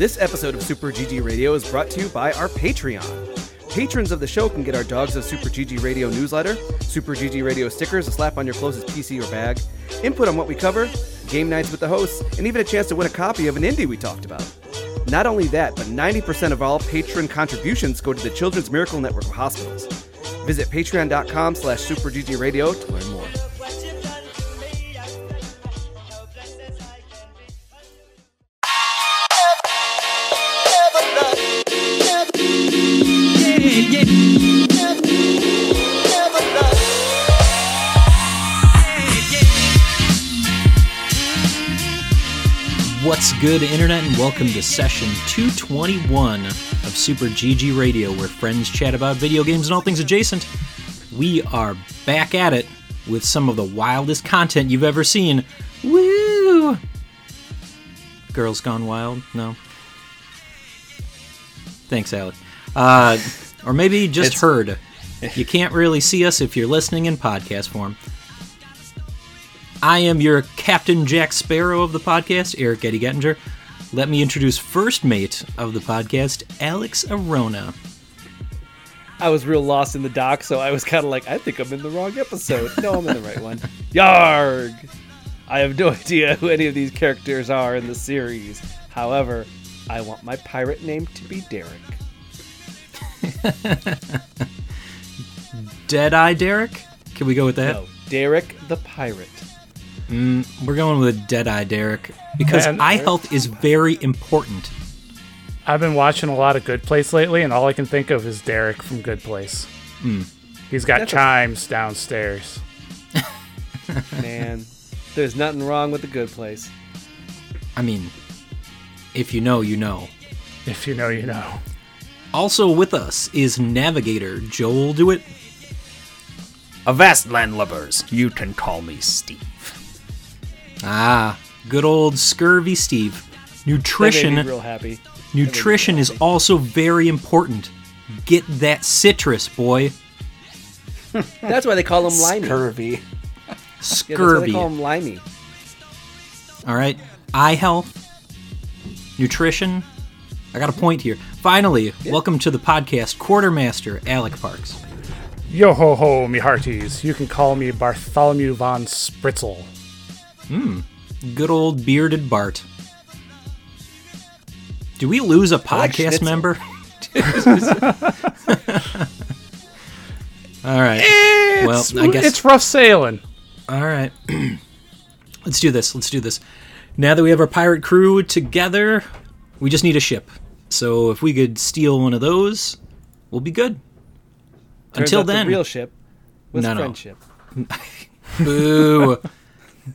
This episode of Super GG Radio is brought to you by our Patreon. Patrons of the show can get our Dogs of Super GG Radio newsletter, Super GG Radio stickers to slap on your closest PC or bag, input on what we cover, game nights with the hosts, and even a chance to win a copy of an indie we talked about. Not only that, but 90% of all patron contributions go to the Children's Miracle Network of Hospitals. Visit patreon.com slash superggradio to learn more. What's good, Internet, and welcome to session 221 of Super GG Radio, where friends chat about video games and all things adjacent. We are back at it with some of the wildest content you've ever seen. Woo! Girls Gone Wild? No. Thanks, Alec. Uh, or maybe just heard. You can't really see us if you're listening in podcast form. I am your Captain Jack Sparrow of the podcast, Eric Eddie Gettinger. Let me introduce first mate of the podcast, Alex Arona. I was real lost in the dock, so I was kind of like, I think I'm in the wrong episode. No, I'm in the right one. Yarg! I have no idea who any of these characters are in the series. However, I want my pirate name to be Derek. Deadeye Derek? Can we go with that? No, Derek the pirate. Mm, we're going with a Deadeye Derek because Man, eye health is very important. I've been watching a lot of Good Place lately, and all I can think of is Derek from Good Place. Hmm. He's got That's a- chimes downstairs. Man, there's nothing wrong with the good place. I mean, if you know, you know. If you know, you know. Also with us is Navigator Joel DeWitt. Avast landlubbers, you can call me Steve. Ah, good old Scurvy Steve. That made Nutrition me real happy. Nutrition is also very important. Get that citrus, boy. That's why they call him Limey. Scurvy. Yeah, that's why they call him Limey. All right. Eye health, nutrition. I got a point here. Finally, welcome to the podcast, Quartermaster Alec Parks. Yo ho ho, me hearties. You can call me Bartholomew von Spritzel. Hmm. Good old bearded Bart. Do we lose a podcast member? All right. well, I guess it's rough sailing. All right. Let's do this. Let's do this. Now that we have our pirate crew together, we just need a ship. So if we could steal one of those, we'll be good. Turns Until then, the real ship was No, no. friendship. boo,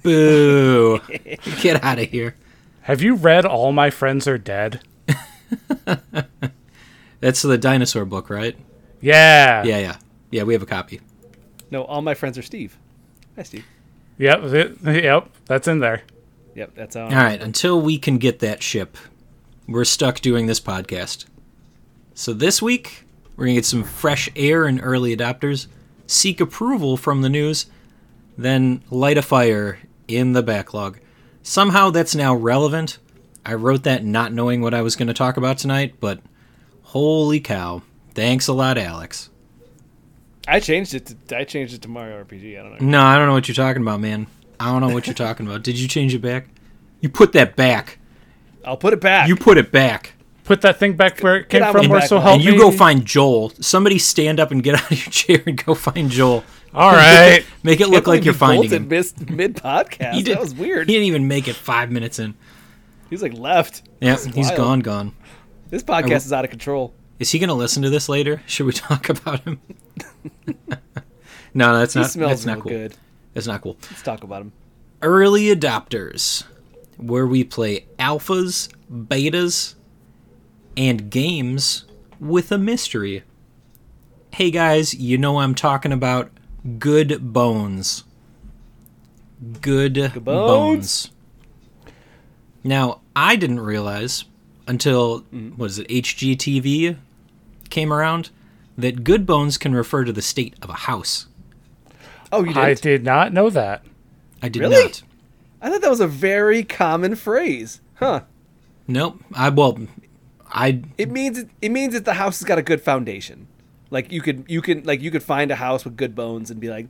boo, get out of here. Have you read All My Friends Are Dead? That's the dinosaur book, right? Yeah. Yeah, yeah, yeah. We have a copy. No, all my friends are Steve. Hi, Steve. Yep. th- Yep. That's in there. Yep, that's how. All right. Until we can get that ship, we're stuck doing this podcast. So this week, we're gonna get some fresh air and early adopters, seek approval from the news, then light a fire in the backlog. Somehow that's now relevant. I wrote that not knowing what I was going to talk about tonight, but holy cow. Thanks a lot, Alex. I changed it. To, I changed it to Mario RPG. I don't know. No, I don't know what you're talking about, man. I don't know what you're talking about. Did you change it back? You put that back. I'll put it back. You put it back. Put that thing back where it came from, with or so help and you go find Joel. Somebody stand up and get out of your chair and go find Joel. All right. Make it look like you're finding him. Missed mid podcast. He did- That was weird. He He, didn't even make it five minutes in. He's like left. Yeah, This is he's wild. gone, gone. This podcast is out of control. Is he going to listen to this later? Should we talk about him? no, that's He not. smells that's real not cool. good. That's not cool. Let's talk about him. Early adopters, where we play alphas, betas, and games with a mystery. Hey guys, you know I'm talking about good bones. Good, bones? bones. Now, I didn't realize until mm. what is it, HGTV came around that good bones can refer to the state of a house. Oh, you did? I I, did not know that. I did Really? not. I thought that was a very common phrase. Huh. Nope. I well, I It means it, it means that the house has got a good foundation. Like you could you can like you could find a house with good bones and be like,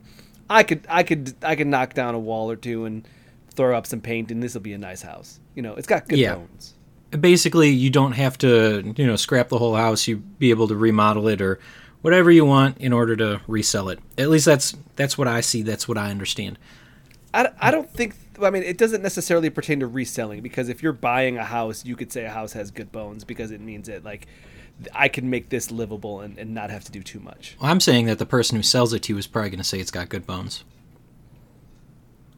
I could I could I could knock down a wall or two and throw up some paint and this will be a nice house. You know, it's got good Yeah. bones. basically you don't have to you know scrap the whole house. You be able to remodel it or whatever you want in order to resell it. At least that's that's what I see. That's what I understand. I, I don't think I mean it doesn't necessarily pertain to reselling because if you're buying a house, you could say a house has good bones because it means it like I can make this livable and, and not have to do too much. I'm saying that the person who sells it to you is probably going to say it's got good bones.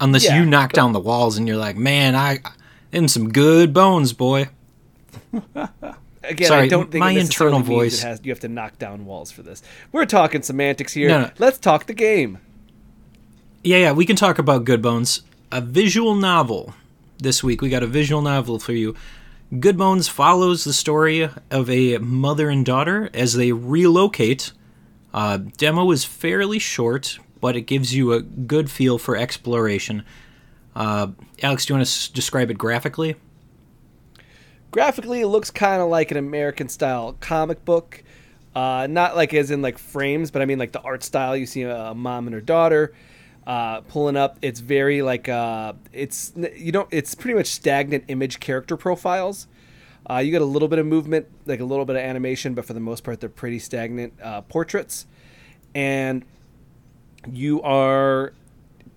Unless Yeah, you knock down the walls and you're like, man, I them some good bones, boy. Again, I Sorry, don't think my internal voice- has, you have to knock down walls for this. We're talking semantics here. No, no. Let's talk the game. Yeah, yeah, we can talk about Good Bones. A visual novel. This week we got a visual novel for you. Good Bones follows the story of a mother and daughter as they relocate. Uh, demo is fairly short, but it gives you a good feel for exploration. Uh, Alex, do you want to describe it graphically? Graphically, it looks kind of like an American style comic book. Uh, not like as in like frames, but I mean like the art style. You see a mom and her daughter uh, pulling up. It's very like uh, it's you don't. It's pretty much stagnant image character profiles. Uh, you get a little bit of movement, like a little bit of animation, but for the most part, they're pretty stagnant uh, portraits. And you are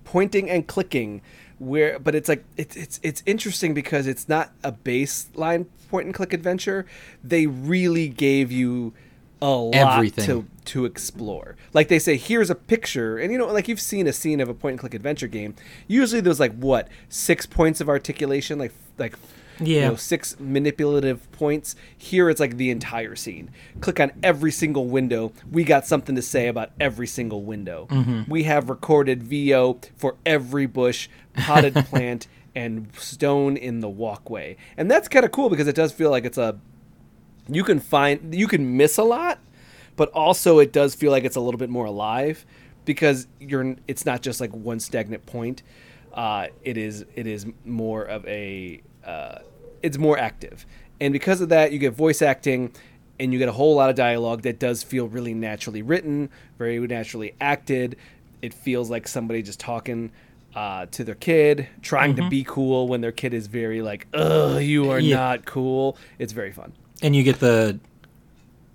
pointing and clicking where but it's like it's it's it's interesting because it's not a baseline point and click adventure they really gave you a lot Everything. to to explore like they say here's a picture and you know like you've seen a scene of a point and click adventure game usually there's like what six points of articulation like like you Yeah. know, six manipulative points. Here it's like the entire scene. Click on every single window. We got something to say about every single window. Mm-hmm. We have recorded VO for every bush, potted plant, and stone in the walkway. And that's kind of cool because it does feel like it's a you can find you can miss a lot, but also it does feel like it's a little bit more alive because you're it's not just like one stagnant point. Uh, it is it is more of a uh, it's more active, and because of that, you get voice acting, and you get a whole lot of dialogue that does feel really naturally written, very naturally acted. It feels like somebody just talking uh, to their kid, trying to be cool when their kid is very like, "Ugh, you are Yeah. not cool." It's very fun. And you get the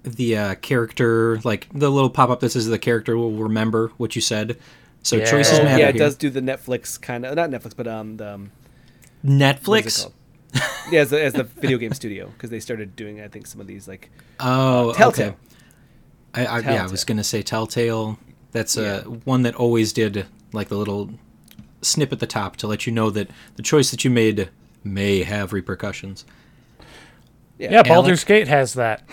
the uh, character like the little pop up that says the character will remember what you said. So Yeah. choices Oh, matter yeah, it here. does do the Netflix kind of not Netflix, but um, the, um what is it Netflix. yeah, as the, as the video game studio because they started doing I think some of these like Oh, Telltale. okay. I, I, yeah, I was gonna say Telltale. That's Yeah. uh, one that always did like the little snip at the top to let you know that the choice that you made may have repercussions. Yeah, Yeah, Baldur's Gate has that.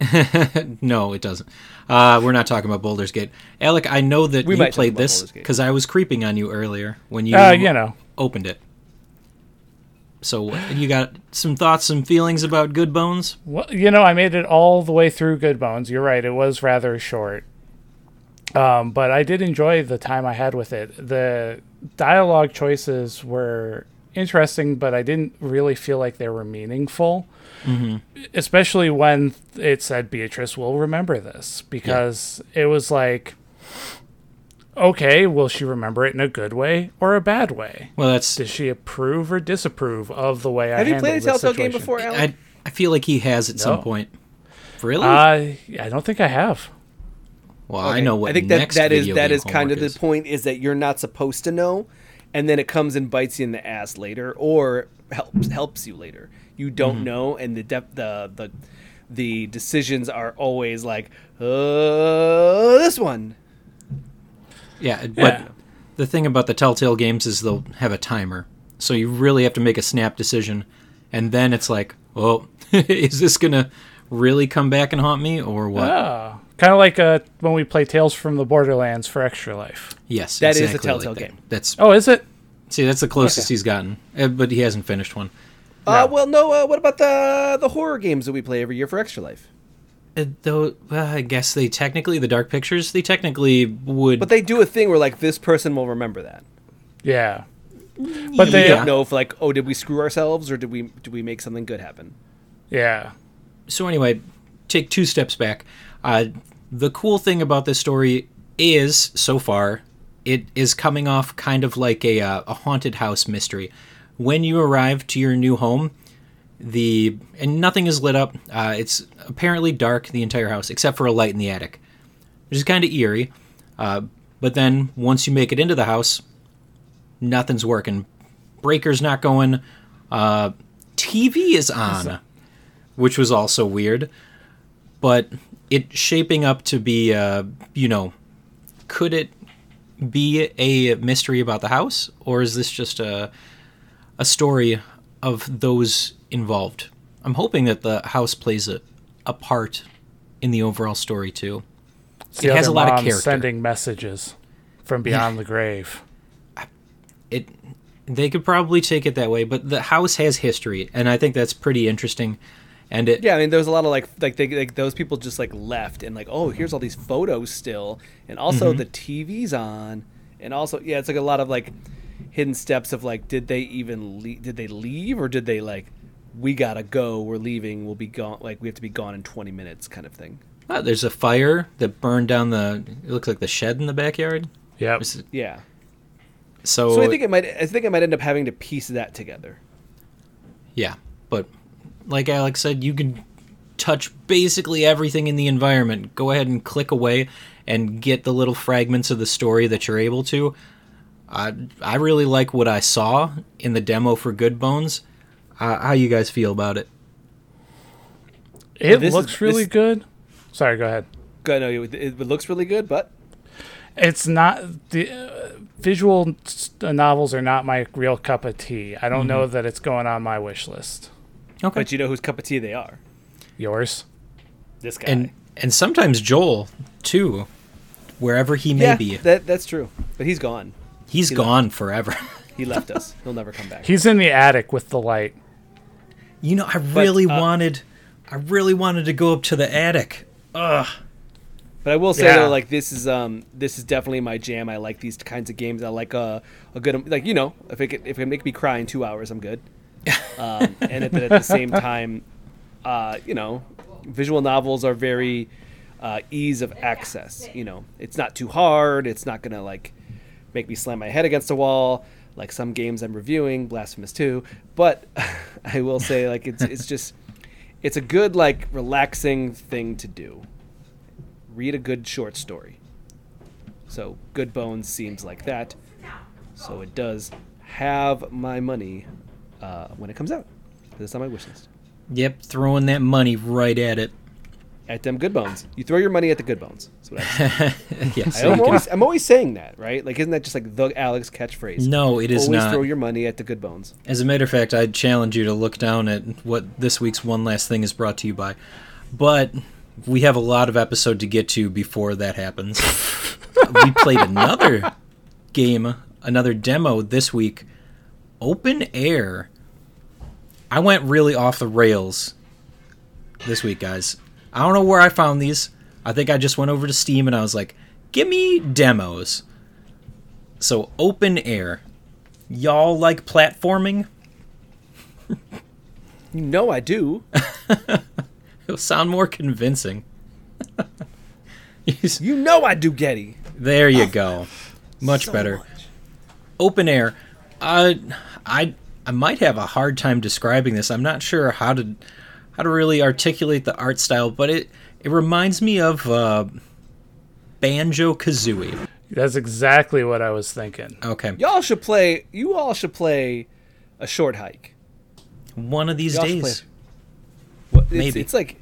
No, it doesn't. Uh, we're not talking about Baldur's Gate. Alec, I know that We you played this because I was creeping on you earlier when you Uh, you know. opened it. So you got some thoughts, some feelings about Good Bones? Well, you know, I made it all the way through Good Bones. You're right; it was rather short, um, but I did enjoy the time I had with it. The dialogue choices were interesting, but I didn't really feel like they were meaningful. Especially when it said Beatrice will remember this, because it was like, okay, will she remember it in a good way or a bad way? Well, that's Does she approve or disapprove of the way I Have you played a this Telltale game before, Alan? I. I feel like he has at some point. Really? Uh, I don't think I have. well, I know what I think that next that is video that game is kind of homework the point is that you're not supposed to know, and then it comes and bites you in the ass later, or helps helps you later. You don't Mm-hmm. know, and the depth the the the decisions are always like, uh, this one. Yeah, but Yeah. the thing about the Telltale games is they'll have a timer, so you really have to make a snap decision, and then it's like, oh, is this gonna really come back and haunt me or what? Oh, kind of like uh, when we play Tales from the Borderlands for Extra Life. yes, That is a Telltale like that. game. That's Oh, is it? see, that's the closest Okay. he's gotten, Uh, but he hasn't finished one. Uh, well, no. Uh, what about the the horror games that we play every year for Extra Life? Uh, though uh, I guess they technically the Dark Pictures they technically would. But they do a thing where like this person will remember that. Yeah. But they, Yeah. don't know if like, oh, did we screw ourselves or did we did we make something good happen? yeah, so anyway, take two steps back. Uh, the cool thing about this story is, so far, it is coming off kind of like a, uh, a haunted house mystery. When you arrive to your new home, the and nothing is lit up. Uh, it's apparently dark the entire house except for a light in the attic, which is kind of eerie. Uh, but then once you make it into the house, nothing's working. Breaker's not going. Uh, TV is on, which was also weird. But it shaping up to be, uh, you know, could it be a mystery about the house, or is this just a a story of those involved? I'm hoping that the house plays a, a part in the overall story too. It's the It has a lot of mom character. sending messages from beyond the grave. it they could probably take it that way but the house has history and i think that's pretty interesting and it Yeah, I mean, there was a lot of like like they like those people just like left and like, oh, here's all these photos still, and also Mm-hmm. the TV's on, and also yeah, it's like a lot of like hidden steps of like, did they even le- did they leave or did they like, we gotta go, we're leaving, we'll be gone, like we have to be gone in 20 minutes, kind of thing. uh, there's a fire that burned down the it looks like the shed in the backyard Yep. Is Yeah. so, So I think it might. I think I might end up having to piece that together. yeah but like alex said you can touch basically everything in the environment go ahead and click away and get the little fragments of the story that you're able to i i really like what i saw in the demo for good bones uh, how you guys feel about it It This is- looks really this- good. Sorry, go ahead. Good. No, it, it looks really good, but It's not the uh, visual s- uh, novels are not my real cup of tea. I don't know that it's going on my wish list. okay but you know whose cup of tea they are. Yours? This guy. and and sometimes Joel too, wherever he may yeah, be, that that's true. But he's gone. He's he gone forever. He left us. He'll never come back. He's in the attic with the light. you know, I really uh, wanted, I really wanted to go up to the attic. Ugh. But I will say Yeah. though, like this is um this is definitely my jam. I like these kinds of games. I like a a good like you know if it if it can make me cry in two hours, I'm good. Um, and at the, at the same time, uh, you know, visual novels are very uh, ease of access. You know, it's not too hard. It's not gonna like make me slam my head against a wall like some games I'm reviewing, Blasphemous 2. But I will say like it's it's just it's a good like relaxing thing to do. Read a good short story. So Good Bones seems like that. So it does have my money uh, when it comes out. It's on my wish list. Yep, throwing that money right at it. At them Good Bones. You throw your money at the Good Bones. That's what I so I'm, always, I'm always saying that, right? Like, isn't that just like the Alex catchphrase? no, it is always not. throw your money at the Good Bones. As a matter of fact, I'd challenge you to look down at what this week's one last thing is brought to you by. But we have a lot of episode to get to before that happens. we played another game, another demo this week. Open air. I went really off the rails this week, guys. I don't know where I found these. I think I just went over to Steam and I was like, give me demos. So, open air. Y'all like platforming? You know I do. It'll sound more convincing. You know I do, Getty. there you go. Much So better. much. Open air. Uh, I I might have a hard time describing this. I'm not sure how to how to really articulate the art style, but it it reminds me of uh, Banjo Kazooie. That's exactly what I was thinking. Okay, Y'all should play. You all should play a short hike. one of these Y'all days. play- What, it's, Maybe. it's like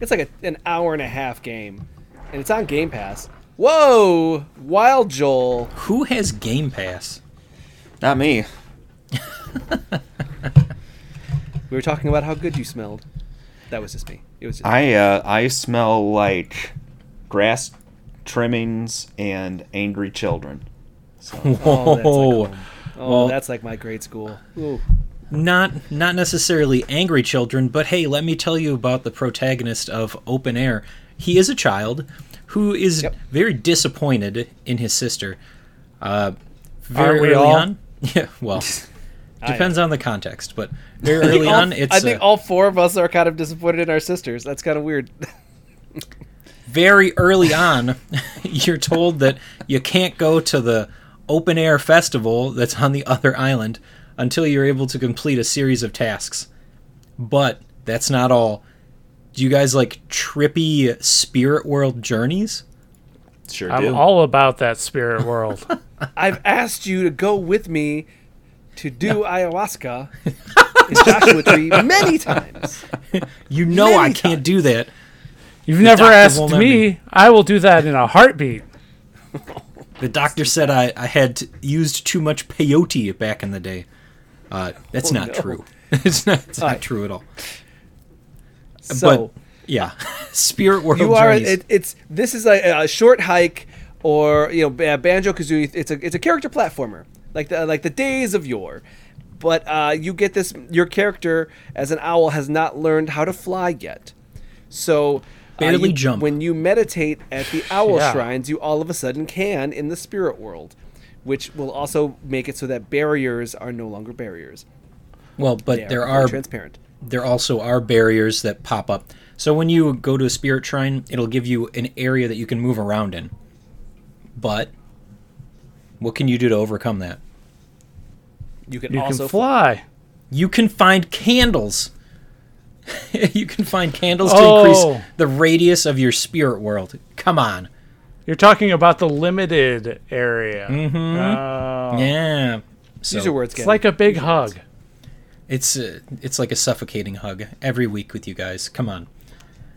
it's like a, an hour and a half game, and it's on Game Pass. Whoa, Wild Joel. Who has Game Pass? Not me. We were talking about how good you smelled. That was just me. It was just I uh, I smell like grass trimmings and angry children. So Oh, that's like Whoa. Oh, Well- that's like my grade school. Ooh. not not necessarily angry children, but hey, let me tell you about the protagonist of Open Air. He is a child who is Yep. very disappointed in his sister. Uh, very Aren't we early all? on, Yeah, well, depends on the context, but very early All- on, it's I think uh, all four of us are kind of disappointed in our sisters. That's kind of weird. very early on, you're told that you can't go to the open air festival that's on the other island until you're able to complete a series of tasks. But that's not all. Do you guys like trippy spirit world journeys? Sure I'm all about that spirit world. I've asked you to go with me to do ayahuasca in Joshua Tree many times. You know Many I can't do that. You've never asked won't me. I will do that in a heartbeat. The doctor said I, I had t- used too much peyote back in the day. Uh, that's Oh, not no. true. it's not, it's not Alright. true at all. So Yeah, spirit world you are. It, it's this is a, a short hike, or you know, Banjo Kazooie. It's a it's a character platformer, like the like the days of yore. But uh, you get this. Your character as an owl has not learned how to fly yet, so. uh, Barely you- jump. When you meditate at the owl Yeah. shrines, you all of a sudden can in the spirit world, which will also make it so that barriers are no longer barriers. well, but They there very are transparent. there also are barriers that pop up. So when you go to a spirit shrine, it'll give you an area that you can move around in. But what can you do to overcome that? You can You also can fly. You can find candles. you can find candles to Oh. increase the radius of your spirit world. Come on. You're talking about the limited area. Mm-hmm. Yeah. So Use your words. It's Ken. like a big hug. It's uh, it's like a suffocating hug every week with you guys. Come on.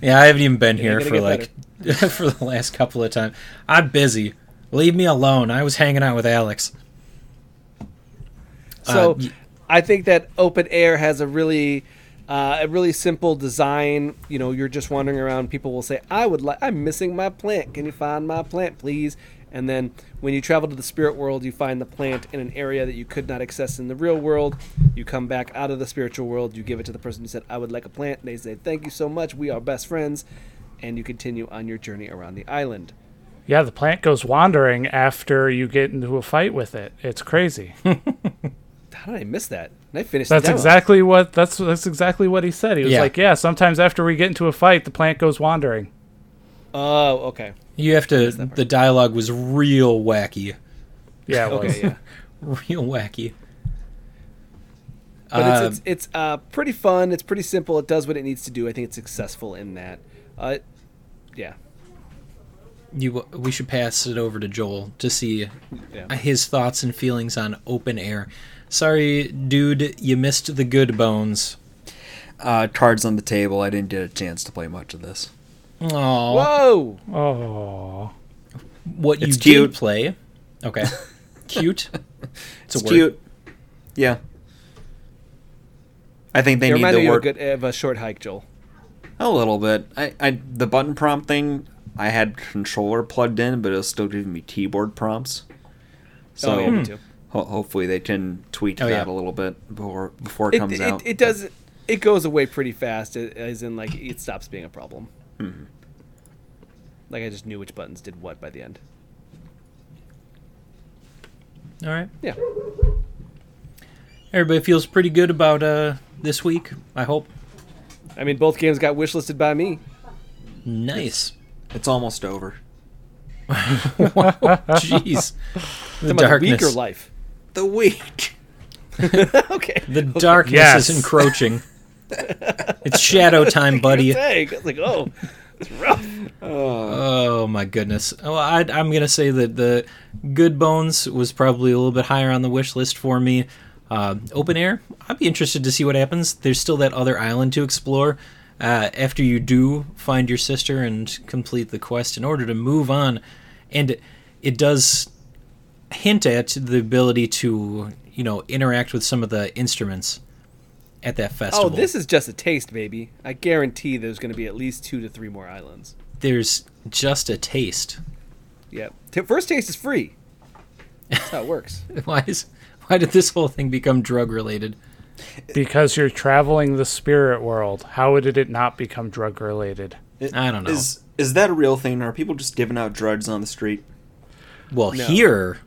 yeah, I haven't even been here gotta for like for the last couple of times. I'm busy. Leave me alone. I was hanging out with Alex. So Uh, y- I think that open air has a really uh, a really simple design. You know, you're just wandering around. People will say, "I would like. I'm missing my plant. Can you find my plant, please?" And then when you travel to the spirit world, you find the plant in an area that you could not access in the real world. You come back out of the spiritual world. You give it to the person who said, "I would like a plant." They say, "Thank you so much. We are best friends." And you continue on your journey around the island. Yeah, the plant goes wandering after you get into a fight with it. It's crazy. How did I miss that? And I finished. the That's demo. exactly what that's that's exactly what he said. He was Yeah. like, "Yeah, sometimes after we get into a fight, the plant goes wandering." Oh, okay. you have to. The dialogue was real wacky, Yeah, it was. Okay, yeah. real wacky. But Uh, it's it's, it's uh, pretty fun. It's pretty simple. It does what it needs to do. I think it's successful in that. Uh, yeah, you we should pass it over to Joel to see yeah. his thoughts and feelings on open air. Sorry, dude, you missed the good bones. Uh, cards on the table. I didn't get a chance to play much of this. Oh, Whoa! Oh, what you It's did play? Okay, cute. It's, It's a word. cute. Yeah. I think they It need reminded to me of a, work good, of a short hike, Joel. a little bit. I, I the button prompt thing. I had controller plugged in, but it was still giving me keyboard prompts. So oh, yeah, me too. Ho- hopefully they can tweak Oh, that yeah. a little bit before before it, It, comes it, out. it does. It goes away pretty fast. As in, like it stops being a problem. Mm-hmm. Like I just knew which buttons did what by the end. All right, Yeah. everybody feels pretty good about uh this week. I hope. I mean, both games got wishlisted by me. Nice. It's almost over. wow, Jeez, the Talking about week or darkness. life. The week. okay. The darkness Yes. is encroaching. it's shadow time, buddy. Dang. I was like, oh, it's rough. Oh my goodness. Oh, i I'm gonna say that the Good Bones was probably a little bit higher on the wish list for me. Uh, open air. I'd be interested to see what happens. There's still that other island to explore. Uh, after you do find your sister and complete the quest, in order to move on, and it does hint at the ability to you know interact with some of the instruments at that oh, festival. Oh, this is just a taste, baby. I guarantee there's going to be at least two to three more islands. there's just a taste. Yep. T- first taste is free. That's how it works. Why is why did this whole thing become drug related? because you're traveling the spirit world. How did it not become drug related? I don't know. Is is that a real thing? Are people just giving out drugs on the street? Well, No. here,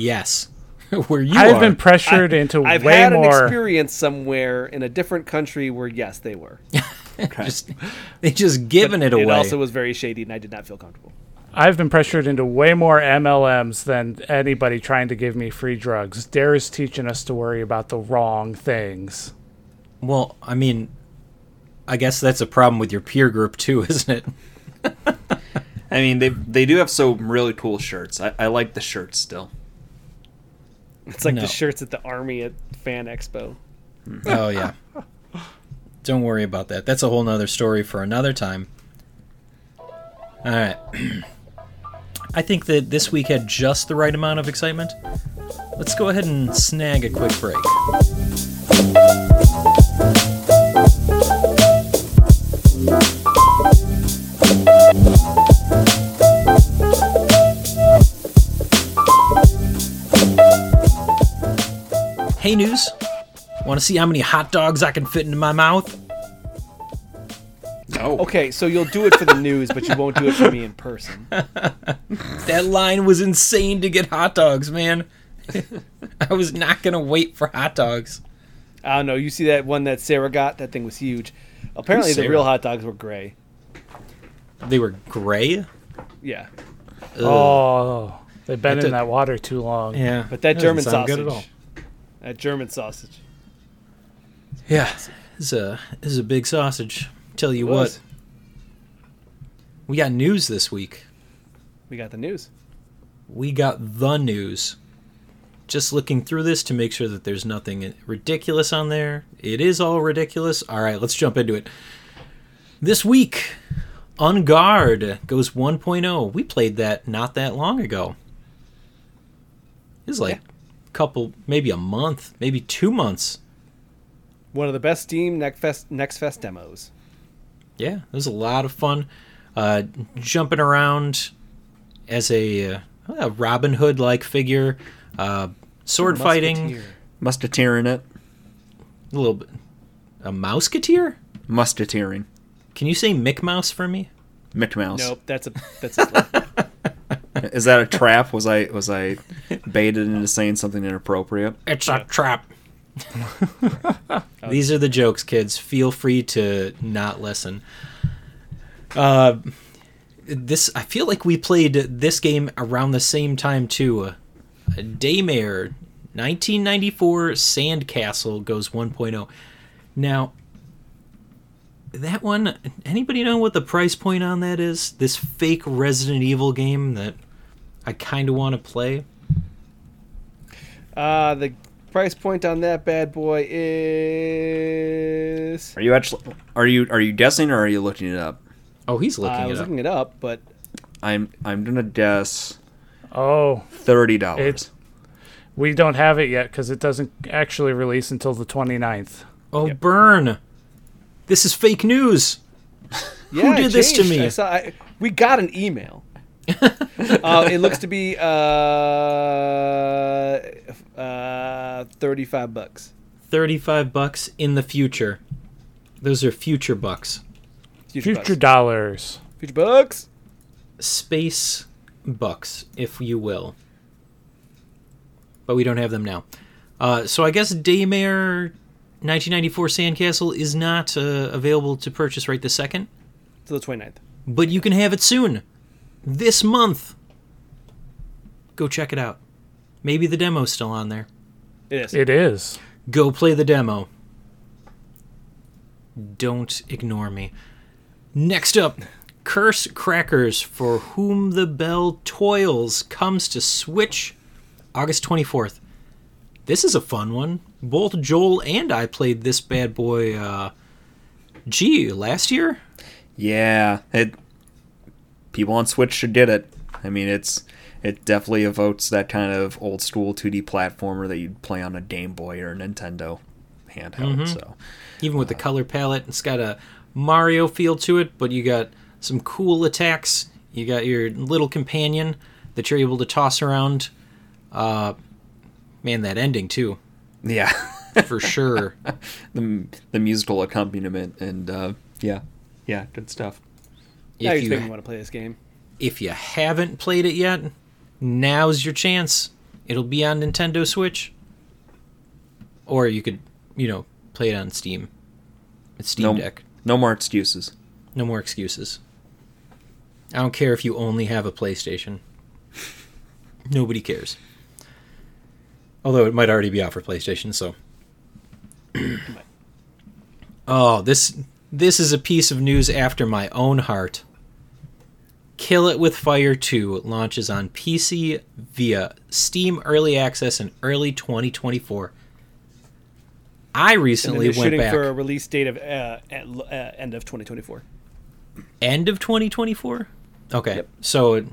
yes. where you I've are. been pressured into I've way had an more. experience somewhere in a different country where yes, they were. just they just giving it away. It also was very shady, and I did not feel comfortable. I've been pressured into way more MLMs than anybody trying to give me free drugs. Dare is teaching us to worry about the wrong things. well, I mean, I guess that's a problem with your peer group too, isn't it? I mean, they they do have some really cool shirts. I, I like the shirts still. It's like No. the shirts at the army at Fan Expo. Hmm. Oh yeah. Don't worry about that. That's a whole nother story for another time. All right. I think that this week had just the right amount of excitement. Let's go ahead and snag a quick break. Hey, news. Want to see how many hot dogs I can fit into my mouth? No. Okay, so you'll do it for the news, but you won't do it for me in person. That line was insane to get hot dogs, man. I was not going to wait for hot dogs. I don't know. You see that one that Sarah got? That thing was huge. Apparently, the real hot dogs were gray. They were gray. Yeah, Ugh. Oh, they've been That in did- that water too long. yeah. but that doesn't German sound sausage. Good at all. That German sausage. Yeah, this is a this is a big sausage. Tell you what, we got news this week. We got the news. We got the news. Just looking through this to make sure that there's nothing ridiculous on there. It is all ridiculous. All right, let's jump into it. This week, En Garde goes 1.0. We played that not that long ago. It was like a couple, maybe a month, maybe two months. One of the best Steam Next Fest, Next Fest demos. Yeah, it was a lot of fun. Uh, jumping around as a, uh, a Robin Hood like figure, uh, sword fighting, Musketeer. Musketeer in it. a little bit. A mouseketeer? Musketeering. Can you say Mick Mouse for me? Mick Mouse. Nope, that's a that's a slip. Is that a trap? Was I was I baited into saying something inappropriate? It's a trap. These are the jokes, kids. Feel free to not listen. Uh, this I feel like we played this game around the same time too. Uh, Daymare, 1994 Sandcastle goes 1.0. Now, that one. Anybody know what the price point on that is? This fake Resident Evil game that I kind of want to play. Uh, the price point on that bad boy is. Are you actually are you are you guessing or are you looking it up? Oh, he's Uh, looking I it was up. looking it up, but I'm I'm gonna guess Oh, thirty dollars. It's- we don't have it yet because it doesn't actually release until the 29th. Oh, Yep. burn! This is fake news. yeah, it did this to me? I saw, I, we got an email. uh, it looks to be uh, uh, thirty-five bucks. Thirty-five bucks in the future. Those are future bucks. Future, Future bucks. dollars. Future bucks. Space bucks, if you will. But we don't have them now. Uh, so I guess Daymare 1994 Sandcastle is not uh, available to purchase right this second, To the 29th. but you can have it soon. This month. Go check it out. Maybe the demo's still on there. It is. It is. Go play the demo. Don't ignore me. Next up, Curse Crackers for Whom the Belle Toils comes to Switch August 24th. This is a fun one. Both Joel and I played this bad boy, uh, gee, last year? Yeah, it. People on Switch should get it. I mean, it's it definitely evokes that kind of old school 2D platformer that you'd play on a Game Boy or a Nintendo handheld. So Even with the color palette, it's got a Mario feel to it, but you got some cool attacks. You got your little companion that you're able to toss around. Uh, man, that ending too, yeah, for sure. the the musical accompaniment and uh, yeah, yeah, good stuff. Now if you make you want to play this game. if you haven't played it yet, now's your chance. It'll be on Nintendo Switch, or you could, you know, play it on Steam. It's Steam No, Deck. no more excuses. No more excuses. I don't care if you only have a PlayStation. Nobody cares. Although it might already be out for PlayStation, so. oh, this this is a piece of news after my own heart. Kill It with Fire 2 launches on PC via Steam Early Access in early 2024. I recently went shooting back for a release date of uh, at, uh, end of 2024. end of 2024. Okay, Yep. so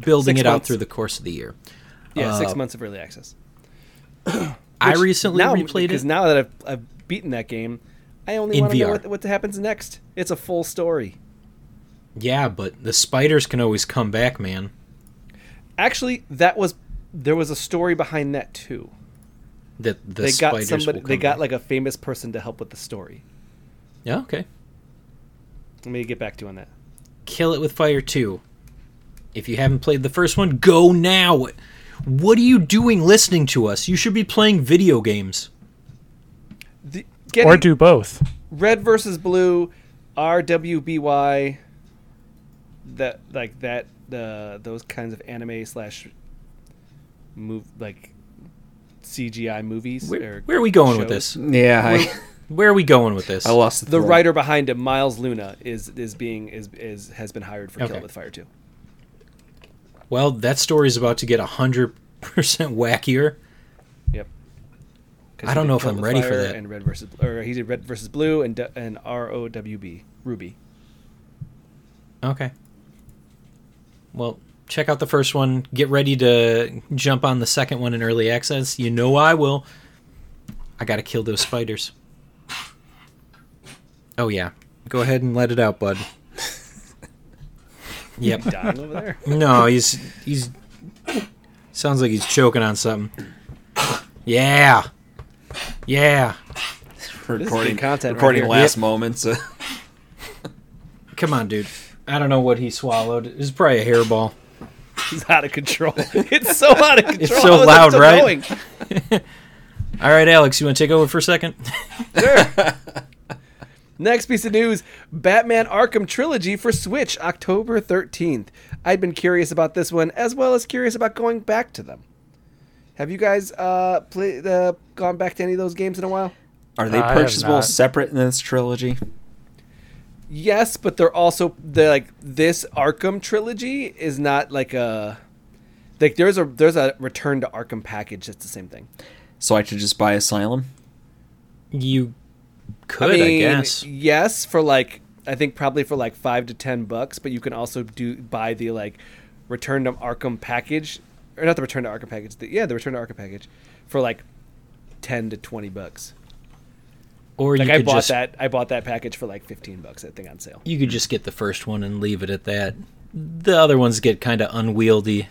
building Six it out through the course of the year. Yeah, six Uh, months of early access. I recently now, replayed it because now that I've, I've beaten that game, I only want to know what, what happens next. It's a full story. Yeah, but the spiders can always come back, man. Actually, that was there was a story behind that too. That the they got spiders somebody. will They come got back. like a famous person to help with the story. yeah, okay. Let me get back to you on that. Kill It with Fire 2. If you haven't played the first one, go now. What are you doing listening to us? You should be playing video games. The, Or do both. red versus blue, RWBY. That like that the those kinds of anime slash move like CGI movies. Where, where are we going with this? Yeah, I, Where are we going with this? I lost the, The writer behind it, Miles Luna, is is being is is has been hired for Kill Okay. It with Fire too. Well, that story is about to get 100% wackier. Yep. I don't know if Kill I'm with ready for that. And red versus or he did red versus blue and D- and R O W B Ruby. Okay. Well, check out the first one. Get ready to jump on the second one in early access. You know I will. I gotta kill those spiders. Oh yeah. Go ahead and let it out, bud. Yep. Dying over there. No, he's he's sounds like he's choking on something. Yeah. Yeah. recording content recording here. last Yep. moments. Come on, dude. I don't know what he swallowed. It's probably a hairball. He's out of control. It's so out of control. It's so How is it loud, right? All right, Alex, you want to take over for a second? sure. Next piece of news Batman Arkham Trilogy for Switch, October 13th. I'd been curious about this one, as well as curious about going back to them. Have you guys uh, played, uh, gone back to any of those games in a while? are they I purchasable separate in this trilogy? Yes, but they're also they're like this Arkham trilogy is not like a like there's a there's a Return to Arkham package that's the same thing. So I should just buy Asylum. You could, I, guess. yes, for like I think probably for like five to ten bucks, but you can also do buy the like Return to Arkham package, or not the Return to Arkham package. The, yeah, the Return to Arkham package for like ten to twenty bucks. Or Like you I bought just that I bought that package for like fifteen bucks. I think on sale. you could just get the first one and leave it at that. The other ones get kind of unwieldy.